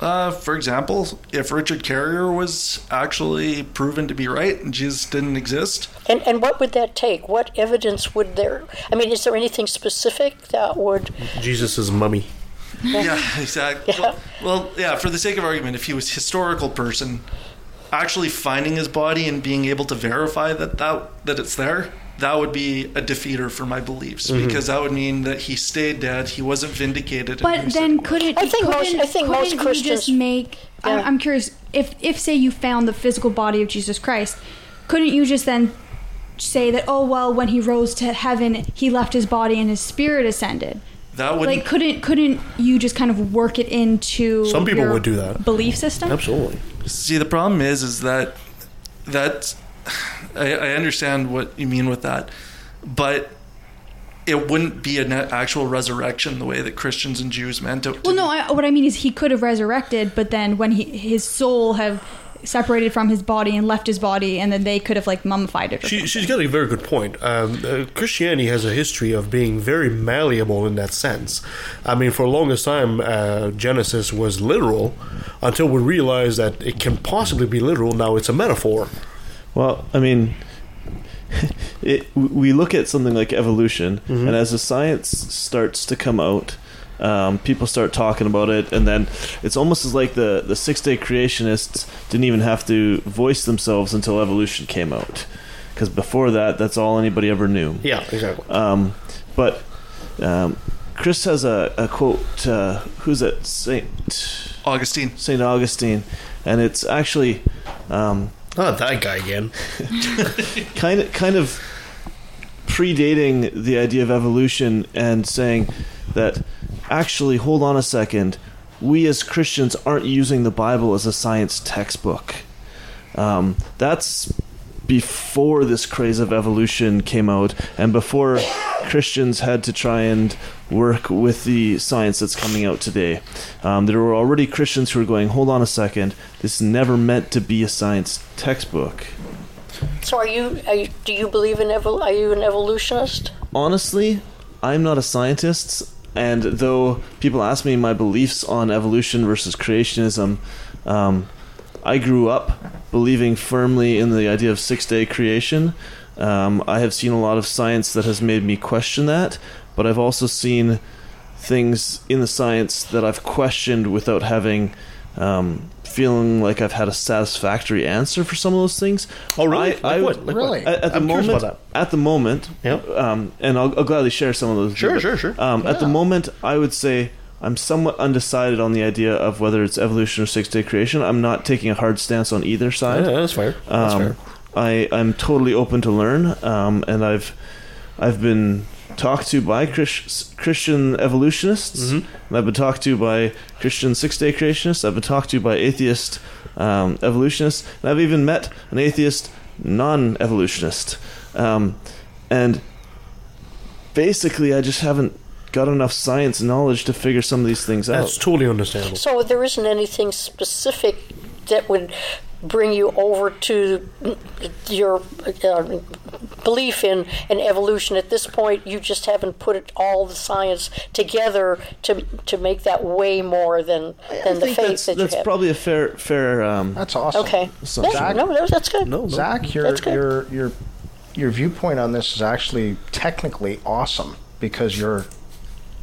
Uh, for example, if Richard Carrier was actually proven to be right and Jesus didn't exist, And and what would that take? What evidence would there? I mean, is there anything specific that would? Jesus' mummy. yeah, exactly. Yeah. Well, well, yeah. For the sake of argument, if he was historical person, actually finding his body and being able to verify that that that it's there, that would be a defeater for my beliefs Mm-hmm. because that would mean that he stayed dead. He wasn't vindicated. But then couldn't I think most- couldn't- I think most Christians- just make? I'm, I'm curious if if say you found the physical body of Jesus Christ, couldn't you just then say that oh well when he rose to heaven he left his body and his spirit ascended? that would Like couldn't couldn't you just kind of work it into Some people your would do that. belief system? Absolutely. See, the problem is, is that that I, I understand what you mean with that, but it wouldn't be an actual resurrection the way that Christians and Jews meant it. Well, no. I, what I mean is he could have resurrected, but then when he his soul have separated from his body and left his body, and then they could have like mummified it. Or She, she's got a very good point. Um, uh, Christianity has a history of being very malleable in that sense. I mean, for the longest time, uh, Genesis was literal until we realized that it can possibly be literal. Now it's a metaphor. Well, I mean, it, we look at something like evolution, Mm-hmm. and as the science starts to come out, Um, people start talking about it, and then it's almost as like the the six day creationists didn't even have to voice themselves until evolution came out, because before that, that's all anybody ever knew. Yeah, exactly. Um, but um, Chris has a, a quote. Uh, who's it? Saint Augustine. Saint Augustine, and it's actually um, Not that guy again. kind of kind of predating the idea of evolution and saying that actually hold on a second we as christians aren't using the bible as a science textbook um, that's before this craze of evolution came out and before christians had to try and work with the science that's coming out today. Um, there were already christians who were going hold on a second. This is never meant to be a science textbook. So are you, are you do you believe in evol- are you an evolutionist? honestly, I'm not a scientist, and though people ask me my beliefs on evolution versus creationism, um, I grew up believing firmly in the idea of six day creation. Um, I have seen a lot of science that has made me question that, but I've also seen things in the science that I've questioned without having. Um, feeling like I've had a satisfactory answer for some of those things. Oh, really? I, Like I- what? Like? Really? At, at the I'm curious moment, about at the moment, Yep. um, and I'll, I'll gladly share some of those. Sure, but, sure, sure. Um, At the moment, I would say I'm somewhat undecided on the idea of whether it's evolution or six day creation. I'm not taking a hard stance on either Yeah, side. that's fair. That's Um, fair. I I'm totally open to learn, um, and I've I've been talked to by Chris, Christian evolutionists, Mm-hmm. and I've been talked to by Christian six day creationists. I've been talked to by atheist um, evolutionists, and I've even met an atheist non evolutionist. Um, and basically, I just haven't got enough science knowledge to figure some of these things out. That's totally understandable. So there isn't anything specific that would bring you over to your uh, belief in, in evolution at this point. You just haven't put it, all the science together to to make that way more than I than the faith that's, that you that's have. probably a fair fair. Um, That's awesome. okay. So- Yeah, Zac- no, no, that's good. No, no. Zac, your That's good. your your your viewpoint on this is actually technically awesome because you're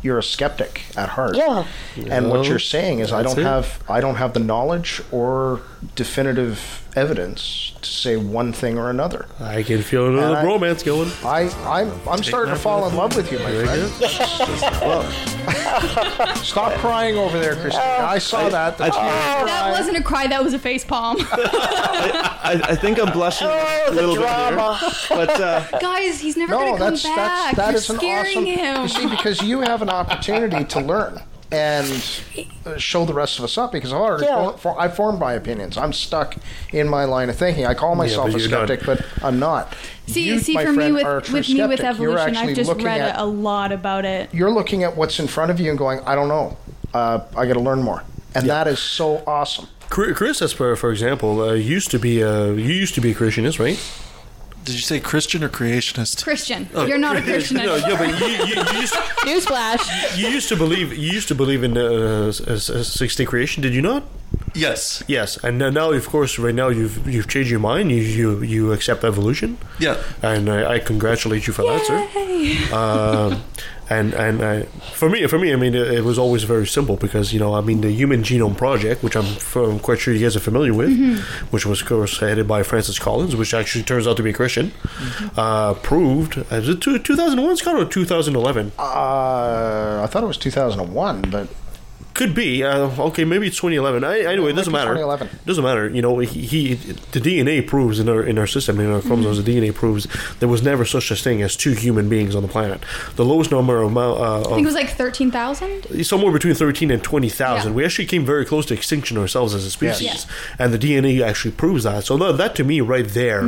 you're a skeptic at heart. Yeah. And what you're saying is I don't it. have I don't have the knowledge or definitive evidence to say one thing or another. I can feel another And I- romance going. I I'm I'm starting to fall in love with you, my friend. Stop crying over there, Christine. I saw that. That's That wasn't a cry, that was a face palm. I, I think I'm blushing Oh, a the little bit drama. here, but uh, Guys, he's never no, gonna come that's back. that's that You're is scaring awesome. him. You see, because you have an opportunity to learn and uh, show the rest of us up. Because I've already Yeah. for, for, I formed my opinions. I'm stuck in my line of thinking. I call myself but a you're not. skeptic, but I'm not. See, You, see, for me friend, with are with me with evolution, I've just read at- a, a lot about it. You're looking at what's in front of you and going, I don't know. Uh, I got to learn more, and that is so awesome. Chris, as for for example, uh, used to be a you used to be a Christianist, right? Did you say Christian or creationist? Christian, you're not a Christian. No, yeah, but you, you, you, used, Newsflash. you used to believe you used to believe in uh, six day creation. Did you not? Yes. Yes, and now- now, of course, right now you've you've changed your mind. You you, you accept evolution, Yeah. and I, I congratulate you for that, sir. Um, and and uh, for me, for me, I mean, it, it was always very simple because you know, I mean, the Human Genome Project, which I'm, f- I'm quite sure you guys are familiar with, which was of course headed by Francis Collins, which actually turns out to be a Christian, uh, proved. Uh, is it two, 2001, Scott, or 2011? Uh, I thought it was 2001, but Could be. Uh, okay, maybe it's 2011. I, anyway, it doesn't matter. 2011. Doesn't matter. You know, he, he the DNA proves in our in our system in our chromosomes. The DNA proves there was never such a thing as two human beings on the planet. The lowest number of, amou- uh, I think it was like thirteen thousand. somewhere between 13 and 20,000. Yeah. We actually came very close to extinction ourselves as a species. Yes. And the DNA actually proves that. So that, that to me right there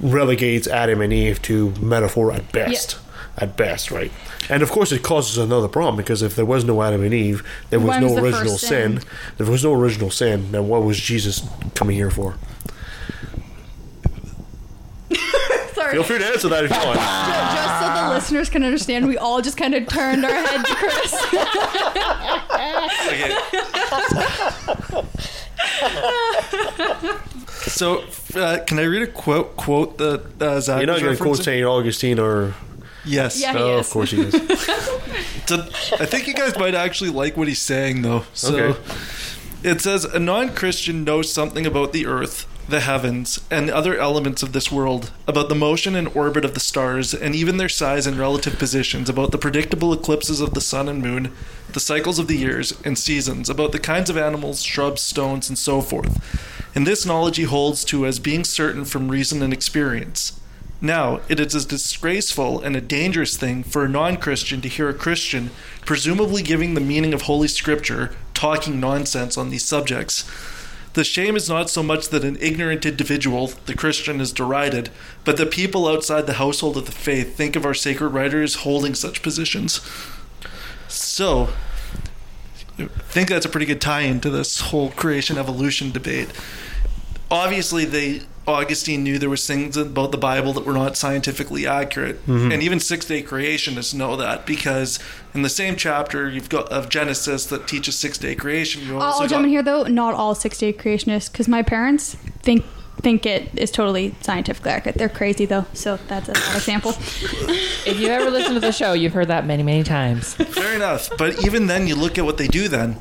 relegates Adam and Eve to metaphor at best. At best, right? And of course, it causes another problem because if there was no Adam and Eve, there was When no was the original first sin. sin? There was no original sin. Then what was Jesus coming here for? Sorry. Feel free to answer that if you want. Just so the listeners can understand, we all just kind of turned our head to Chris. So, uh, can I read a quote quote that uh, Zac You're not going to quote? St. Augustine or. Yes. Yeah. He oh, is. of course he is. So I think you guys might actually like what he's saying, though. So Okay. it says a non-Christian knows something about the Earth, the heavens, and other elements of this world, about the motion and orbit of the stars, and even their size and relative positions, about the predictable eclipses of the sun and moon, the cycles of the years and seasons, about the kinds of animals, shrubs, stones, and so forth. And this knowledge he holds to as being certain from reason and experience. Now, it is a disgraceful and a dangerous thing for a non Christian to hear a Christian, presumably giving the meaning of Holy Scripture, talking nonsense on these subjects. The shame is not so much that an ignorant individual, the Christian, is derided, but that people outside the household of the faith think of our sacred writers holding such positions. So, I think that's a pretty good tie into this whole creation evolution debate. Obviously, they Augustine knew there was things about the Bible that were not scientifically accurate, Mhm. and even six day creationists know that because in the same chapter you've got of Genesis that teaches six day creation. You I'll, also I'll got- jump in here though. Not all six day creationists, because my parents think think it is totally scientifically accurate. They're crazy though, so that's a bad example. If you ever listen to the show, you've heard that many, many times. Fair enough. But even then, you look at what they do then.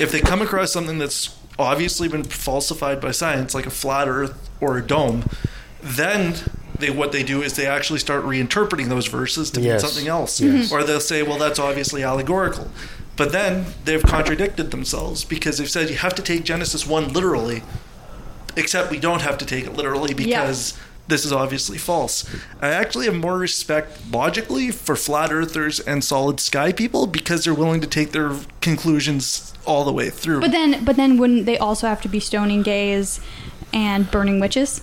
If they come across something that's obviously been falsified by science, like a flat earth or a dome, then they what they do is they actually start reinterpreting those verses to Yes. mean something else. Yes. Mm-hmm. Or they'll say, well, that's obviously allegorical. But then they've contradicted themselves because they've said you have to take Genesis 1 literally, except we don't have to take it literally because this is obviously false. I actually have more respect logically for flat earthers and solid sky people because they're willing to take their conclusions all the way through. But then, but then, wouldn't they also have to be stoning gays and burning witches?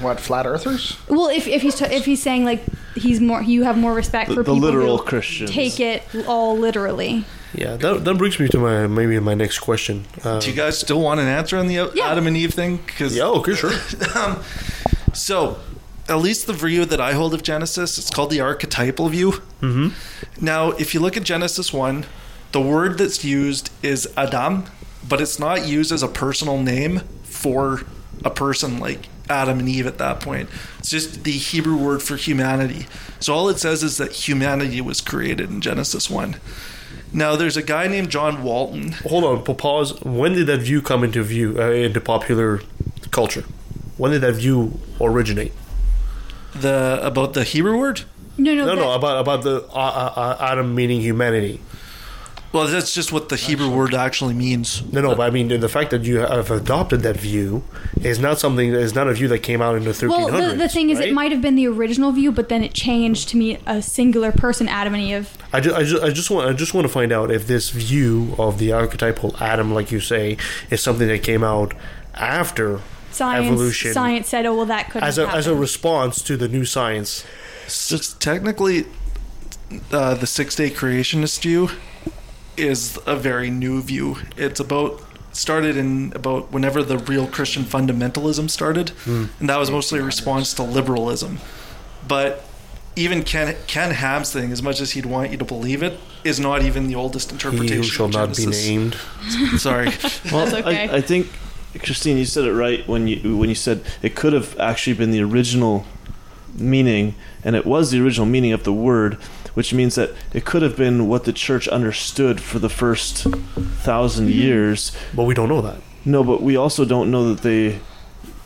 What flat earthers? Well, if, if he's t- if he's saying like he's more, you have more respect The- for the people literal who Christians. take it all literally. Yeah, that, that brings me to my maybe my next question. Uh, Do you guys still want an answer on the Adam and Eve thing? Cause, yeah, okay, sure. um, so, at least the view that I hold of Genesis, it's called the archetypal view. Mm-hmm. Now, if you look at Genesis 1, the word that's used is Adam, but it's not used as a personal name for a person like Adam and Eve at that point. It's just the Hebrew word for humanity. So all it says is that humanity was created in Genesis 1. Now, there's a guy named John Walton. Hold on, pause. When did that view come into view uh, into popular culture? When did that view originate? The about the Hebrew word? No, no, no, that- no. About about the uh, uh, uh, Adam meaning humanity. Well, that's just what the Hebrew word actually means. No, no. But I mean, the fact that you have adopted that view is not something. Is not a view that came out in the 1300s. Well, the, the thing is, it might have been the original view, but then it changed to mean a singular person, Adam and Eve. I just, I just, I just want, I just want to find out if this view of the archetypal Adam, like you say, is something that came out after Science, evolution, science said, "Oh, well, that could as a as a response to the new science. Just technically, uh, the six day creationist view is a very new view. It's about started in about whenever the real Christian fundamentalism started, Hmm. and that was mostly a response to liberalism. But even Ken Ken Ham's thing, as much as he'd want you to believe it, is not even the oldest interpretation. He who shall of not be named. Sorry. Well, okay. I, I think Christine, you said it right when you when you said it could have actually been the original meaning, and it was the original meaning of the word, which means that it could have been what the church understood for the first 1000 Mm-hmm. years. But we don't know that. No, but we also don't know that they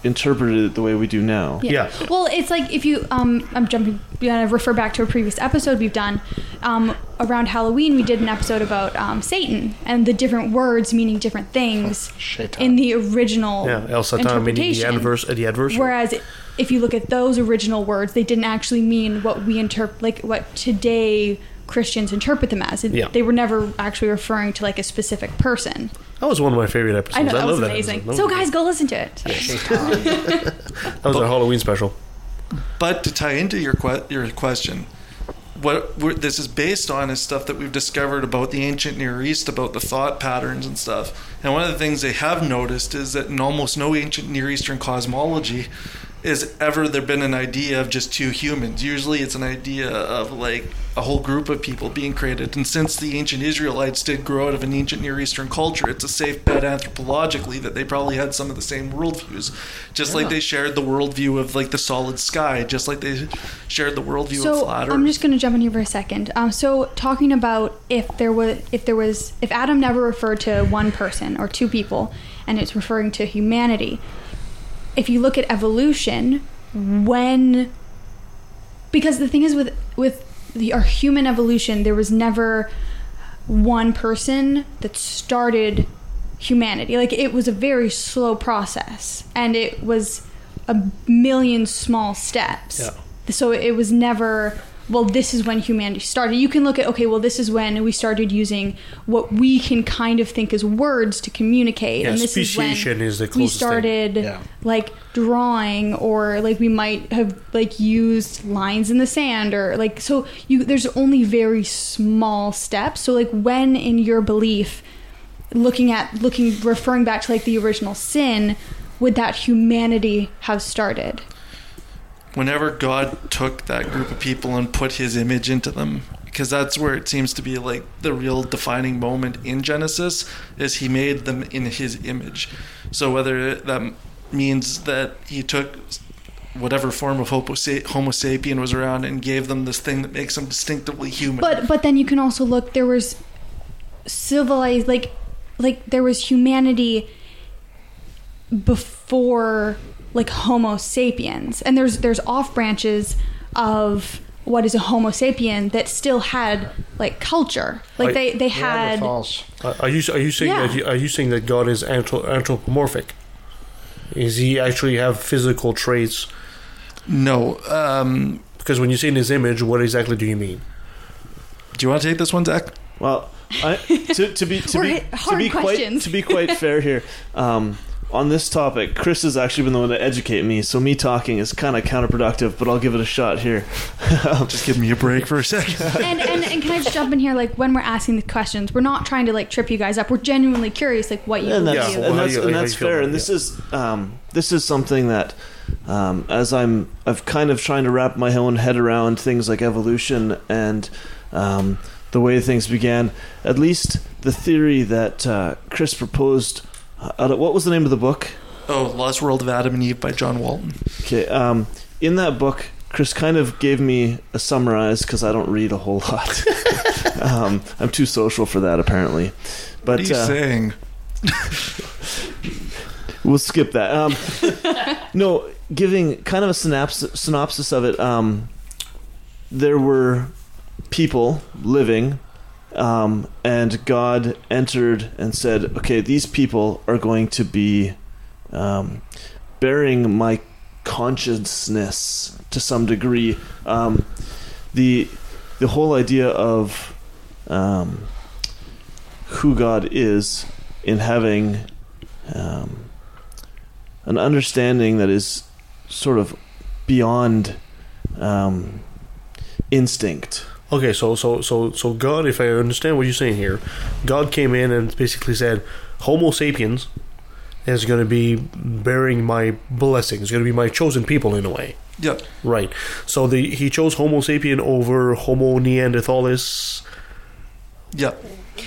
interpreted it the way we do now. Yeah. Well, it's like if you, um, I'm jumping, gonna refer back to a previous episode we've done. Um, around Halloween, we did an episode about um, Satan and the different words meaning different things in the original Yeah, El Satan meaning the adverse, uh, the adversary. Whereas if you look at those original words, they didn't actually mean what we interpret, like what today Christians interpret them as. It- Yeah. They were never actually referring to like a specific person. That was one of my favorite episodes. I know that love was that amazing. episode. That So was- guys, go listen to it. that was our Halloween special. But to tie into your que- your question, what we're, this is based on is stuff that we've discovered about the ancient Near East, about the thought patterns and stuff. And one of the things they have noticed is that in almost no ancient Near Eastern cosmology is ever there been an idea of just two humans. Usually it's an idea of like a whole group of people being created. And since the ancient Israelites did grow out of an ancient Near Eastern culture, it's a safe bet anthropologically that they probably had some of the same worldviews. Just like they shared the worldview of like the solid sky, just like they shared the worldview of So flat Earth. I'm just going to jump in here for a second. Um, so talking about if there was, if there was, if Adam never referred to one person or two people, and it's referring to humanity. If you look at evolution, when because the thing is with with the our human evolution, there was never one person that started humanity. Like it was a very slow process, and it was a million small steps. Yeah. So it was never. Well, this is when humanity started. You can look at okay. Well, this is when we started using what we can kind of think as words to communicate, Yeah, and this is when speciation is the we closest thing. started Yeah. like drawing or like we might have like used lines in the sand or like so you there's only very small steps so like when in your belief looking at looking referring back to like the original sin would that humanity have started whenever God took that group of people and put his image into them, because that's where it seems to be like the real defining moment in Genesis, is he made them in his image. So whether that means that he took whatever form of Homo, sa- sapien was around and gave them this thing that makes them distinctively human. but but then you can also look there was civilized like like there was humanity before like homo sapiens and there's there's off branches of what is a homo sapien that still had like culture like Like they they had Neanderthals. Are you are you saying Yeah. that you, are you saying that God is anthropomorphic? Is he actually have physical traits? No, um, because when you say in his image, what exactly do you mean? Do you want to take this one, Zac? Well, I, to, to be to We're be to be quite to be quite fair here, um, on this topic, Chris has actually been the one to educate me. So me talking is kind of counterproductive, but I'll give it a shot here. Just give me a break for a second. and, and and can I just jump in here like when we're asking the questions we're not trying to like trip you guys up we're genuinely curious like what you and believe that's, Yeah, and how that's, you- and that's you feel fair. And it, this is um, this is something that um, as I'm I've kind of trying to wrap my own head around things like evolution and um, the way things began. At least the theory that uh, Chris proposed. Uh, what was the name of the book? Oh, Lost World of Adam and Eve by John Walton. Okay, um, in that book, Chris kind of gave me a summarize because I don't read a whole lot. um, I'm too social for that, apparently. But What are you uh, saying? we'll skip that. Um, no, giving kind of a synopsis, synopsis of it. Um, there were people living, um, and God entered and said, "Okay, these people are going to be um, bearing my consciousness to some degree." Um, the the whole idea of um, who God is in having um, an understanding that is sort of beyond um, instinct. Okay, so so so so God, if I understand what you're saying here, God came in and basically said, Homo sapiens is going to be bearing my blessing. It's going to be my chosen people in a way. Yeah. Right. So the he chose Homo sapien over Homo neanderthalis. Yeah.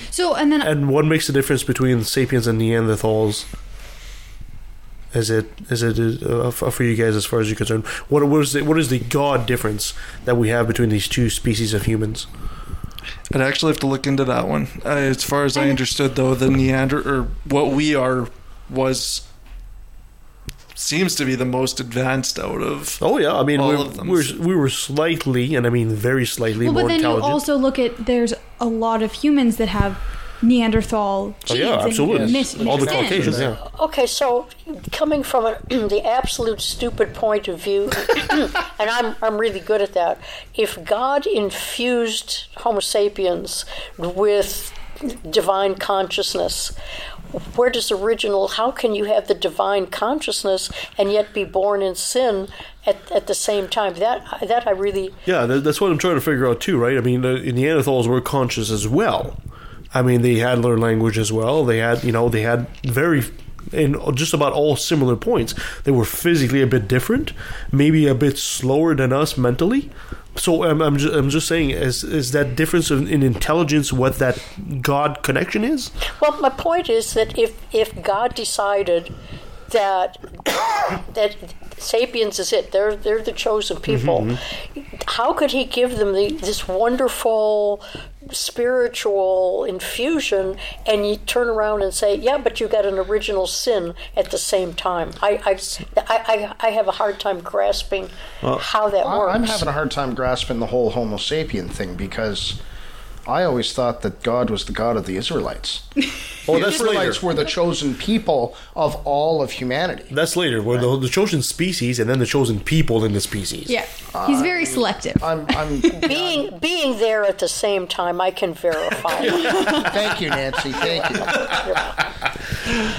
so and then And what makes the difference between sapiens and Neanderthals? Is it is it uh, for for you guys as far as you're concerned? What what is the what is the God difference that we have between these two species of humans? I'd actually have to look into that one. Uh, as far as I understood, though, the Neander or what we are was seems to be the most advanced out of. Oh yeah, I mean All we of them. we we were slightly, and I mean very slightly well, more but then you also look at there's a lot of humans that have Neanderthal oh genes yeah, and absolutely. mis- All the mixed. Caucasians, yeah. Okay, so coming from a, the absolute stupid point of view, and I'm, I'm really good at that, if God infused Homo sapiens with divine consciousness, where does original, how can you have the divine consciousness and yet be born in sin at, at the same time? That, that I really, Yeah, that's what I'm trying to figure out too, right? I mean, the Neanderthals were conscious as well. I mean, they had their language as well. They had, you know, they had very in just about all similar points. They were physically a bit different, maybe a bit slower than us mentally. So um, I'm just, I'm just saying, is is that difference in intelligence what that God connection is? Well, my point is that if if God decided that that sapiens is it, they're they're the chosen mm-hmm, people. Mm-hmm. How could He give them the, this wonderful spiritual infusion, and you turn around and say, "Yeah, but you got an original sin at the same time"? I I, I, I have a hard time grasping how that works. I'm having a hard time grasping the whole Homo sapien thing because I always thought that God was the God of the Israelites. Oh, the that's Israelites later. were the chosen people of all of humanity. That's later. We're the, the chosen species, and then the chosen people in the species. Yeah, he's very selective. I'm, I'm being being there at the same time, I can verify. Thank you, Nancy. Thank you.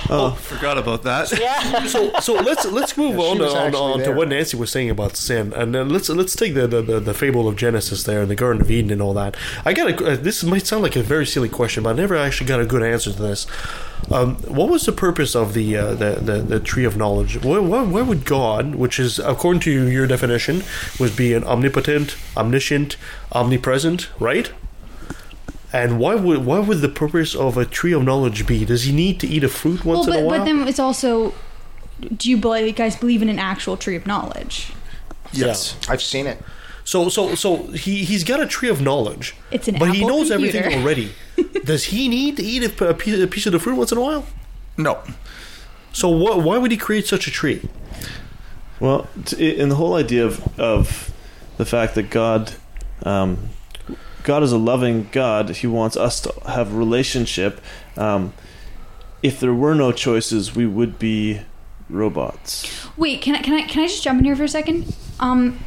Oh, forgot about that. yeah. so so let's let's move Yeah, she on, on, on to what Nancy was saying about sin, and then let's let's take the, the, the, the fable of Genesis there and the Garden of Eden and all that. I got a, uh, this might sound like a very silly question, but I never actually got a good answer to this. Um, what was the purpose of the uh, the, the the tree of knowledge? Why, why, why would God, which is according to your definition, was be an omnipotent, omniscient, omnipresent, right? And why would why would the purpose of a tree of knowledge be? Does he need to eat a fruit once well, in a but, while? but then it's also. Do you believe, you guys believe in an actual tree of knowledge? Yes. I've seen it. So so so he he's got a tree of knowledge. It's an but he knows computer. everything already. Does he need to eat a, a piece, a piece of the fruit once in a while? No. So wh- why would he create such a tree? Well, t- in the whole idea of of the fact that God, um, God is a loving God, He wants us to have a relationship. Um, if there were no choices, we would be robots. Wait, can I can I can I just jump in here for a second? Um,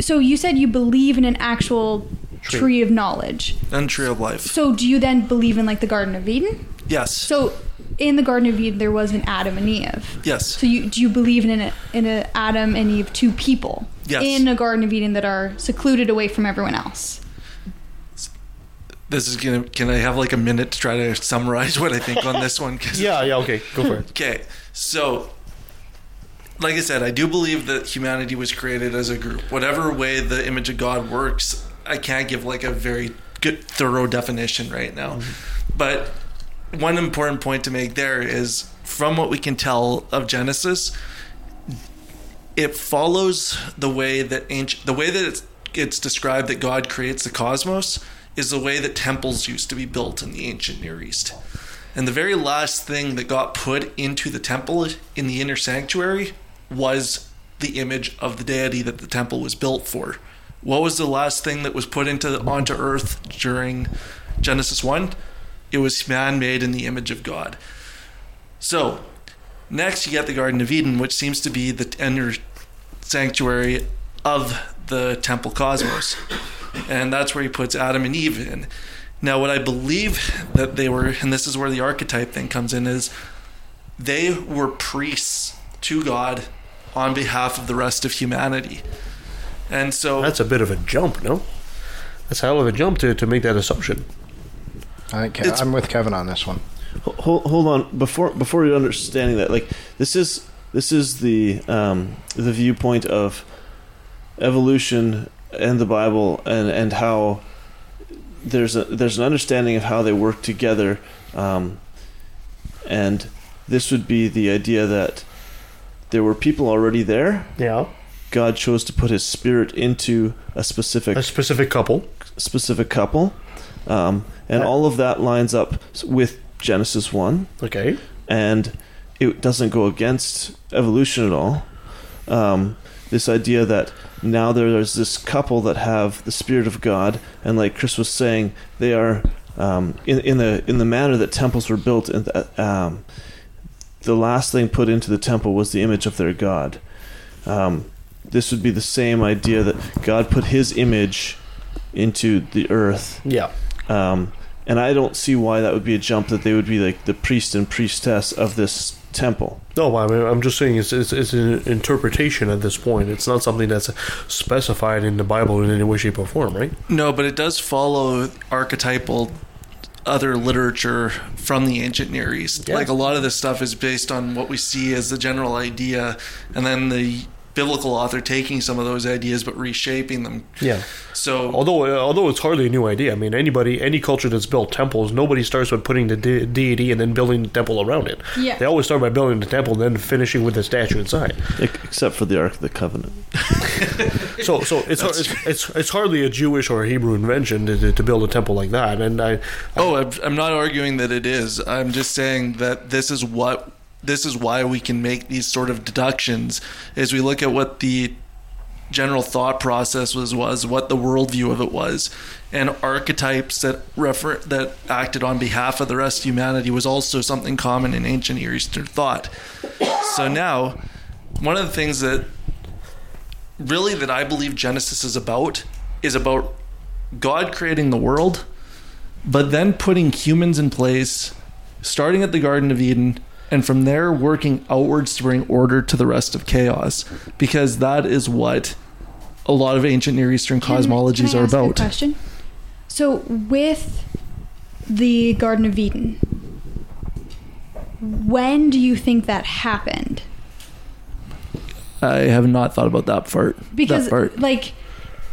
so you said you believe in an actual Tree. tree, of knowledge. And tree of life. So do you then believe in like the Garden of Eden? Yes. So in the Garden of Eden there was an Adam and Eve. Yes. So you do you believe in an in a Adam and Eve two people Yes. in a Garden of Eden that are secluded away from everyone else? This is gonna. Can I have like a minute to try to summarize what I think on this one? 'Cause- Yeah, yeah, okay, go for it. Okay, so like I said, I do believe that humanity was created as a group. Whatever way the image of God works, I can't give like a very good, thorough definition right now. Mm-hmm. But one important point to make there is from what we can tell of Genesis, it follows the way that ancient, the way that it's, it's described that God creates the cosmos is the way that temples used to be built in the ancient Near East. And the very last thing that got put into the temple in the inner sanctuary was the image of the deity that the temple was built for. What was the last thing that was put into onto earth during Genesis 1? It was man made in the image of God. So, next you get the Garden of Eden, which seems to be the inner sanctuary of the temple cosmos. And that's where he puts Adam and Eve in. Now, what I believe that they were, and this is where the archetype thing comes in, is they were priests to God on behalf of the rest of humanity. And so That's a bit of a jump, no? That's a hell of a jump to, to make that assumption. I think Ke- It's- I'm with Kevin on this one. hold, hold on before before you understanding that like this is this is the um, the viewpoint of evolution and the Bible and and how there's a there's an understanding of how they work together um, and this would be the idea that there were people already there Yeah. God chose to put his spirit into a specific A specific couple. specific couple um, and all of that lines up with Genesis 1 Okay. and it doesn't go against evolution at all. Um, this idea that now there's this couple that have the spirit of God, and like Chris was saying, they are um, in in the in the manner that temples were built. And um, the last thing put into the temple was the image of their God. Um, this would be the same idea that God put His image into the earth Yeah. um, and I don't see why that would be a jump that they would be like the priest and priestess of this temple. No, I mean, I'm just saying it's, it's, it's an interpretation at this point. It's not something that's specified in the Bible in any way, shape, or form, right? No, but it does follow archetypal other literature from the ancient Near East. Like a lot of this stuff is based on what we see as the general idea, and then the biblical author taking some of those ideas but reshaping them. Yeah. So although although it's hardly a new idea, I mean anybody any culture that's built temples, nobody starts with putting the de- deity and then building the temple around it. Yeah. They always start by building the temple and then finishing with the statue inside. Except for the Ark of the Covenant. So so it's it's, it's it's hardly a Jewish or a Hebrew invention to, to build a temple like that. And I Oh, I'm- I'm not arguing that it is. I'm just saying that this is what this is why we can make these sort of deductions as we look at what the general thought process was was what the worldview of it was and archetypes that refer that acted on behalf of the rest of humanity was also something common in ancient Near Eastern thought. So now, one of the things that really that I believe Genesis is about is about God creating the world, but then putting humans in place, starting at the Garden of Eden, and from there working outwards to bring order to the rest of chaos, because that is what a lot of ancient Near Eastern cosmologies Can I are about. question. So with the Garden of Eden, when do you think that happened? I have not thought about that part. Because that part. like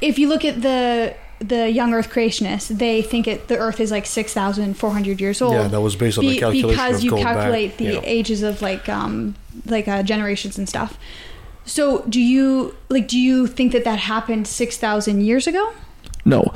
if you look at the the young earth creationists, they think it the earth is like 6400 years old. Yeah, that was based on the calculation because of you going back, calculate the you know. ages of like um like uh, generations and stuff. So, do you like do you think that that happened 6000 years ago? No.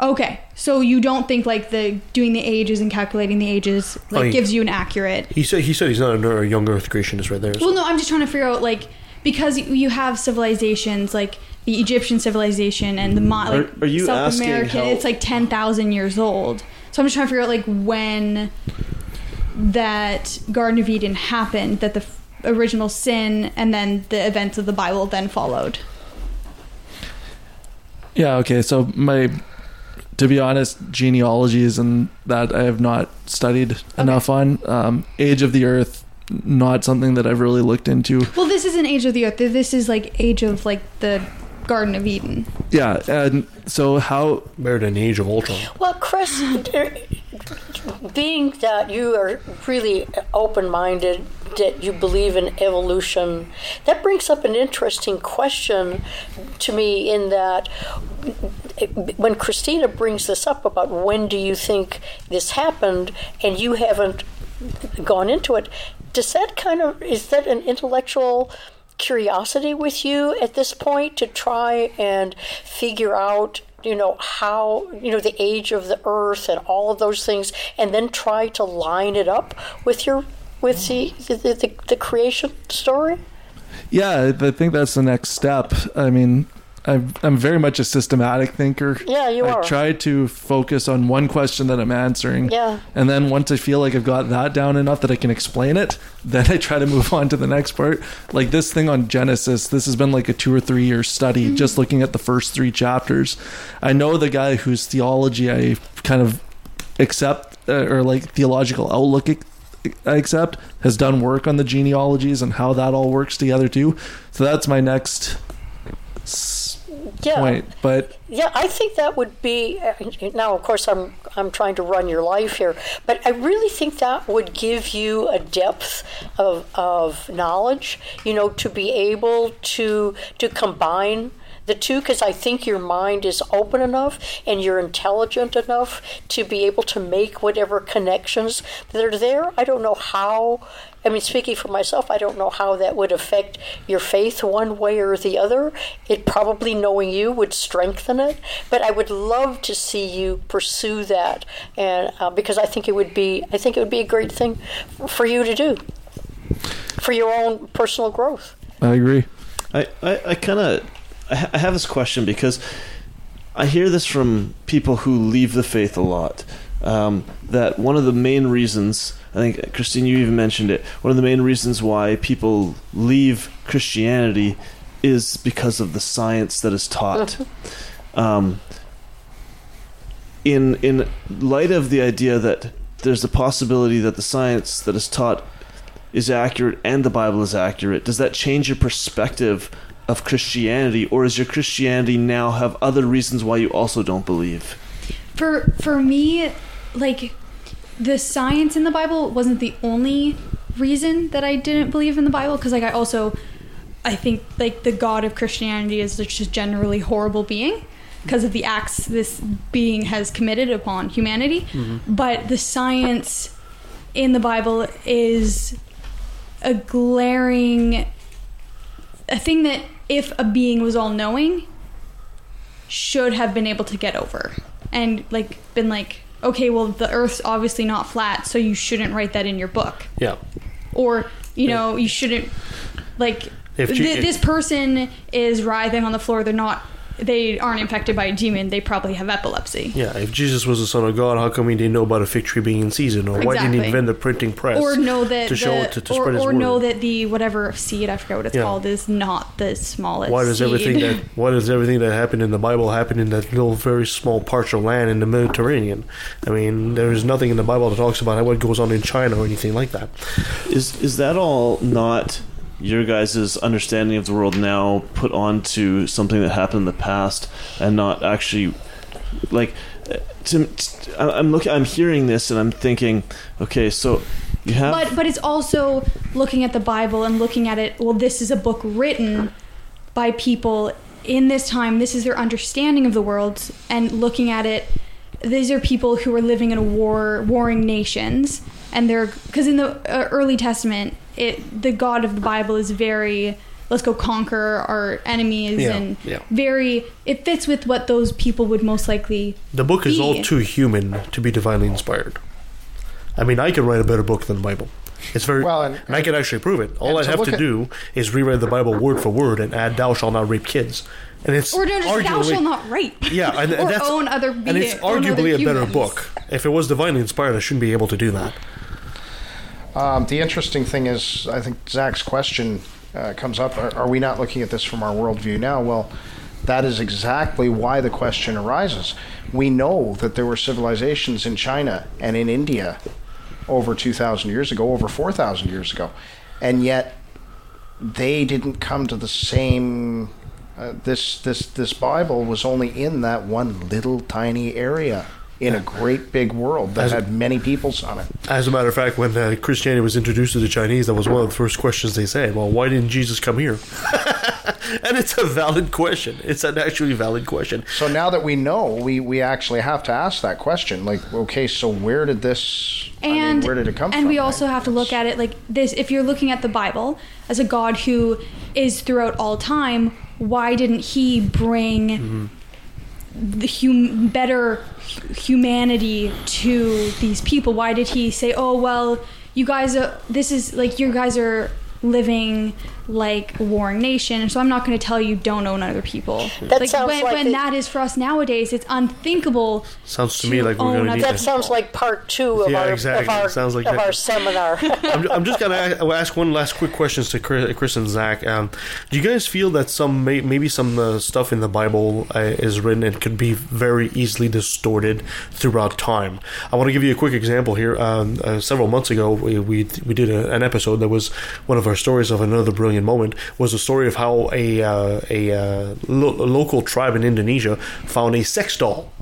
Okay. So you don't think like the doing the ages and calculating the ages like Oh, he- gives you an accurate he said he said he's not a young Earth creationist right there. so- Well, no, I'm just trying to figure out like because you have civilizations like the Egyptian civilization and the Mo- like Are- are you South American. how- It's like ten thousand years old. So I'm just trying to figure out like when that Garden of Eden happened, that the f- original sin and then the events of the Bible then followed. Yeah, okay. So my to be honest, genealogies and that I have not studied enough on. Um, Age of the Earth, not something that I've really looked into. Well, this isn't Age of the Earth. This is like Age of like the Garden of Eden. Yeah, and so how better than Age of Ultron? Well, Chris, being that you are really open minded, that you believe in evolution, that brings up an interesting question to me in that when Christina brings this up about when do you think this happened and you haven't gone into it, does that kind of, is that an intellectual curiosity with you at this point to try and figure out you know how you know the age of the earth and all of those things and then try to line it up with your with the the, the, the creation story Yeah, I think that's the next step. I mean, I'm, I'm very much a systematic thinker. Yeah, you I are. I try to focus on one question that I'm answering. Yeah. And then once I feel like I've got that down enough that I can explain it, then I try to move on to the next part. Like this thing on Genesis, this has been like a two or three year study, Mm-hmm. just looking at the first three chapters. I know the guy whose theology I kind of accept, uh, or like theological outlook I accept, has done work on the genealogies and how that all works together too. So that's my next Yeah. point. But Yeah, I think that would be. uh, Now, of course, I'm I'm trying to run your life here, but I really think that would give you a depth of of knowledge. You know, to be able to to combine the two, because I think your mind is open enough and you're intelligent enough to be able to make whatever connections that are there. I don't know how. I mean, speaking for myself, I don't know how that would affect your faith one way or the other. It probably, knowing you, would strengthen it. But I would love to see you pursue that, and uh, because I think it would be, I think it would be a great thing for you to do for your own personal growth. I agree. I, I, I kind of I, ha- I have this question because I hear this from people who leave the faith a lot. Um, that one of the main reasons, I think Christine, you even mentioned it. One of the main reasons why people leave Christianity is because of the science that is taught. Um, in in light of the idea that there's the possibility that the science that is taught is accurate and the Bible is accurate, does that change your perspective of Christianity, or is your Christianity now have other reasons why you also don't believe? For for me, like the science in the Bible wasn't the only reason that I didn't believe in the Bible because like I also I think like the God of Christianity is just a generally horrible being because of the acts this being has committed upon humanity. Mm-hmm. But the science in the Bible is a glaring a thing that if a being was all knowing should have been able to get over and like been like okay well the earth's obviously not flat so you shouldn't write that in your book Yeah. or you know you shouldn't like If you- th- this person is writhing on the floor they're not they aren't infected by a demon they probably have epilepsy Yeah, if Jesus was the Son of God, how come he didn't know about a fig tree being in season, or why didn't he invent the printing press or know that to show the, to, to or, spread his or word? know that the whatever seed I forget what it's Yeah. called is not the smallest why does seed. everything that why does everything that happened in the Bible happen in that little very small parcel of land in the Mediterranean? I mean, there is nothing in the Bible that talks about what goes on in China or anything like that. Is is that all not your guys' understanding of the world now put onto something that happened in the past and not actually like to, t- I- I'm looking I'm hearing this and I'm thinking okay so you have but but it's also looking at the Bible and looking at it. Well, this is a book written by people in this time. This is their understanding of the world, and looking at it. These are people who are living in a war, warring nations, and they're because in the uh, early Testament, it the God of the Bible is very let's go conquer our enemies Yeah, and yeah. very it fits with what those people would most likely The book is all too human to be divinely inspired. I mean, I can write a better book than the Bible. It's very Well, and, and- I can actually prove it. All I have to at- do is rewrite the Bible word for word and add "Thou shalt not rape kids," and it's or no, just thou arguably shall not rape. yeah, and, and or that's own other and it's be- other arguably a better book. If it was divinely inspired, I shouldn't be able to do that. Um, the interesting thing is, I think Zac's question uh, comes up: are, are we not looking at this from our worldview now? Well, that is exactly why the question arises. We know that there were civilizations in China and in India over 2,000 years ago, over 4,000 years ago, and yet they didn't come to the same. Uh, this this this Bible was only in that one little tiny area in a great big world that As- had many peoples on it. As a matter of fact, when uh, Christianity was introduced to the Chinese, that was one of the first questions they said. Well, why didn't Jesus come here? and it's a valid question. It's an actually valid question. So now that we know, we, we actually have to ask that question. Like, okay, so where did this? I mean, and where did it come and from? And we right? also have to look at it like this if you're looking at the bible as a god who is throughout all time why didn't he bring Mm-hmm. The hum- better humanity to these people. Why did he say oh well you guys are this is like you guys are living like warring nation so i'm not going to tell you don't own other people That like sounds when, like when the- that is for us nowadays it's unthinkable Sounds to me like we're going to need That to. sounds like part two of Yeah, our exactly. of our, Sounds like of that. our seminar. I'm, I'm just gonna ask, one last quick question to Chris, Chris and Zac. Um, do you guys feel that some may, maybe some uh, stuff in the Bible uh, is written and could be very easily distorted throughout time? I want to give you a quick example here. Um, uh, several months ago, we we, we did a, an episode that was one of our stories of another brilliant moment. Was a story of how a uh, a, uh, lo- a local tribe in Indonesia found a sex doll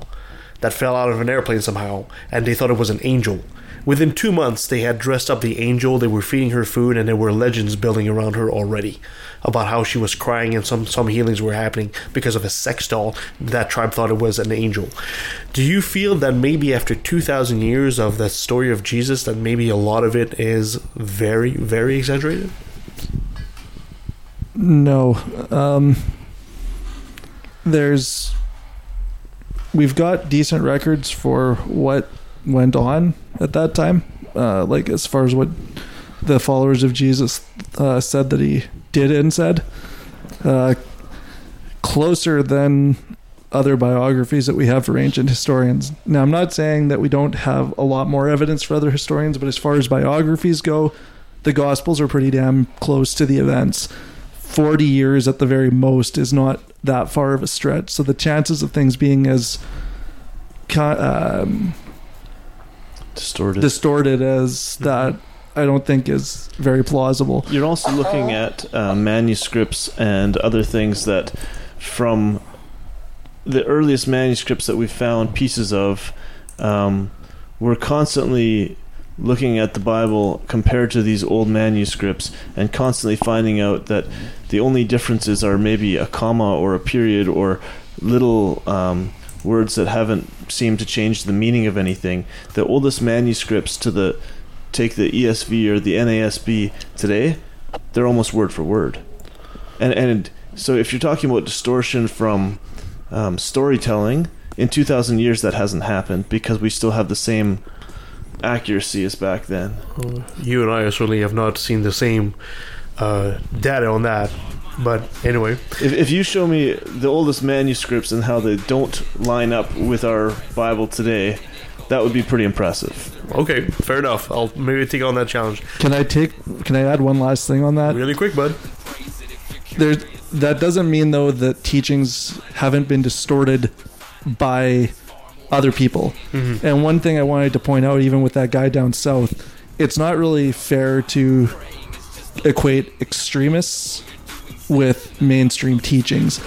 that fell out of an airplane somehow, and they thought it was an angel. Within two months, they had dressed up the angel, they were feeding her food, and there were legends building around her already about how she was crying and some, some healings were happening because of a sex doll. That tribe thought it was an angel. Do you feel that maybe after 2,000 years of the story of Jesus, that maybe a lot of it is very, very exaggerated? No. Um, there's. We've got decent records for what went on at that time. Uh, like, as far as what the followers of Jesus uh, said that he did and said. Uh, closer than other biographies that we have for ancient historians. Now, I'm not saying that we don't have a lot more evidence for other historians, but as far as biographies go, the Gospels are pretty damn close to the events. 40 years at the very most is not that far of a stretch. So the chances of things being as um, distorted distorted as that, I don't think is very plausible. You're also looking at uh, manuscripts and other things that, from the earliest manuscripts that we found pieces of, um, we're constantly looking at the Bible compared to these old manuscripts and constantly finding out that the only differences are maybe a comma or a period or little um, words that haven't seemed to change the meaning of anything. The oldest manuscripts to the take the ESV or the NASB today, they're almost word for word. And and so if you're talking about distortion from um, storytelling in 2,000 years, that hasn't happened because we still have the same accuracy as back then. You and I certainly have not seen the same uh, data on that. But anyway, If, if you show me the oldest manuscripts and how they don't line up with our Bible today, that would be pretty impressive. okay, fair enough. I'll maybe take on that challenge. Can I take? Can I add one last thing on that? Really quick, bud. There, that doesn't mean though that teachings haven't been distorted by other people. Mhm. And one thing I wanted to point out, even with that guy down south, it's not really fair to equate extremists with mainstream teachings.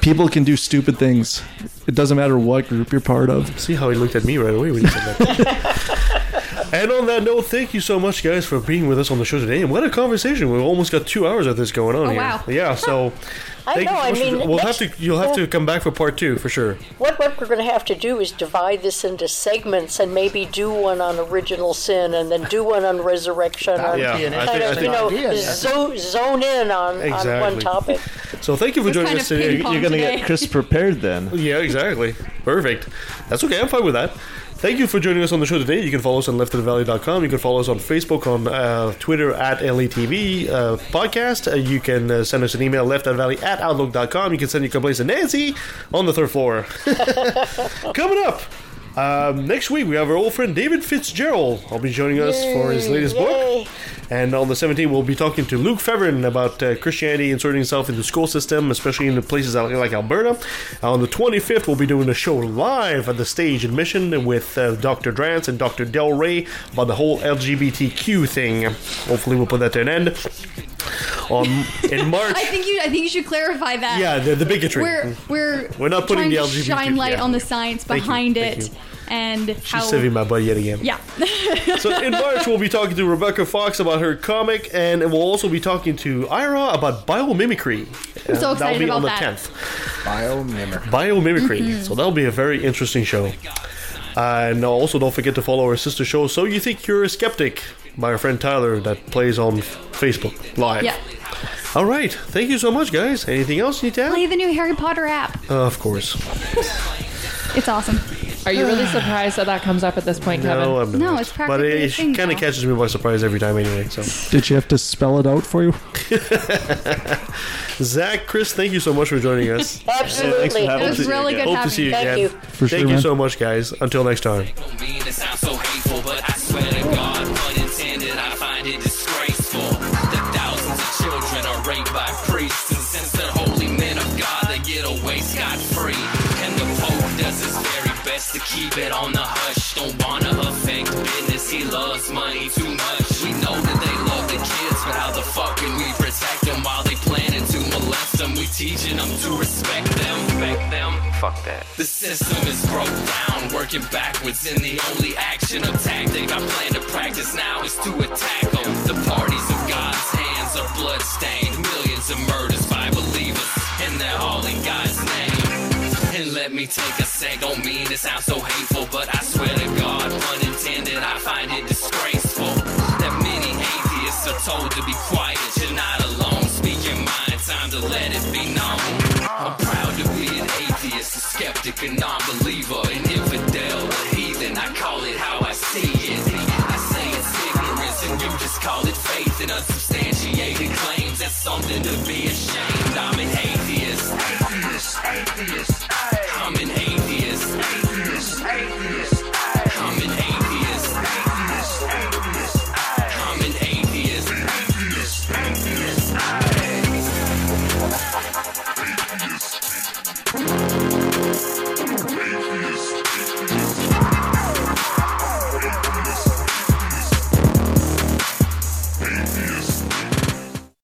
People can do stupid things. It doesn't matter what group you're part of. See how he looked at me right away when you said that. and on that note, thank you so much, guys, for being with us on the show today. And what a conversation! We've almost got two hours of this going on Oh, here. wow. Yeah, so I thank know, so I mean, we'll have to. You'll have to come back for part two for sure. What what we're going to have to do is divide this into segments and maybe do one on original sin and then do one on resurrection. That would and be an kind interesting of, you know, idea, yeah. zo- zone in on, on Exactly. one topic. So thank you for We're joining kind us of today. You're gonna get today. Chris prepared then. Yeah, exactly. Perfect. That's okay. I'm fine with that. Thank you for joining us on the show today. You can follow us on leftofthevalley.com. You can follow us on Facebook, on uh, Twitter at LETV uh, podcast. Uh, you can uh, send us an email, leftotvalley at outlook.com. You can send your complaints to Nancy on the third floor. Coming up. Um, next week, we have our old friend David Fitzgerald. I'll be joining us for his latest book. And on the 17th, we'll be talking to Luke Fevern about uh, Christianity inserting itself into the school system, especially in the places like Alberta. on the 25th, we'll be doing a show live at the stage in Mission with uh, Dr. Drance and Dr. Del Rey about the whole LGBTQ thing. Hopefully, we'll put that to an end. On in March, I think you. I think you should clarify that. yeah, the, the bigotry. We're we're We're not putting the to LGBT shine light yeah. on the science behind it. And She's how. saving my butt yet again. Yeah. so in March, we'll be talking to Rebecca Fox about her comic, and we'll also be talking to Ira about biomimicry. I'm so Uh, that'll be about on the that. 10th. Biomimicry. Biomimicry. Mhm. So that'll be a very interesting show. Uh, and also, don't forget to follow our sister show, So You Think You're a Skeptic, by our friend Tyler, that plays on Facebook Live. Yeah. All right. Thank you so much, guys. Anything else you need to add? Play the new Harry Potter app. Uh, of course. It's awesome. Are you really surprised that that comes up at this point, Kevin? No, I'm not. No, it's But practically a it thing kind of catches me by surprise every time anyway. So, Did you have to spell it out for you? Zac, Chris, thank you so much for joining us. Absolutely. Hope It was to see you really again. good Hope to see you having again. you. For Thank sure, you man. so much, guys. Until next time. mean it sounds so hateful, but I swear to God, unintended, I find it disgraceful. That thousands of children are raped by priests, keep it on the hush. Don't wanna affect business, he loves money too much. We know that they love the kids, but how the fuck can we protect them while they planning to molest them? We teaching them to respect them, respect them. Fuck that. The system is broke down, working backwards, and the only action or tactic I plan to practice now is to attack them. The parties of God's hands are bloodstained, millions of murders by believers, and they're all in God's name. And let me take a sec, don't mean to sound so hateful, but I swear to God, unintended. I find it disgraceful that many atheists are told to be quiet. You're not alone, speak your mind, time to let it be known. I'm proud to be an atheist, a skeptic, a non believer, an infidel, a heathen. I call it how I see it. I say it's ignorance, and you just call it faith and unsubstantiated claims. That's something to be ashamed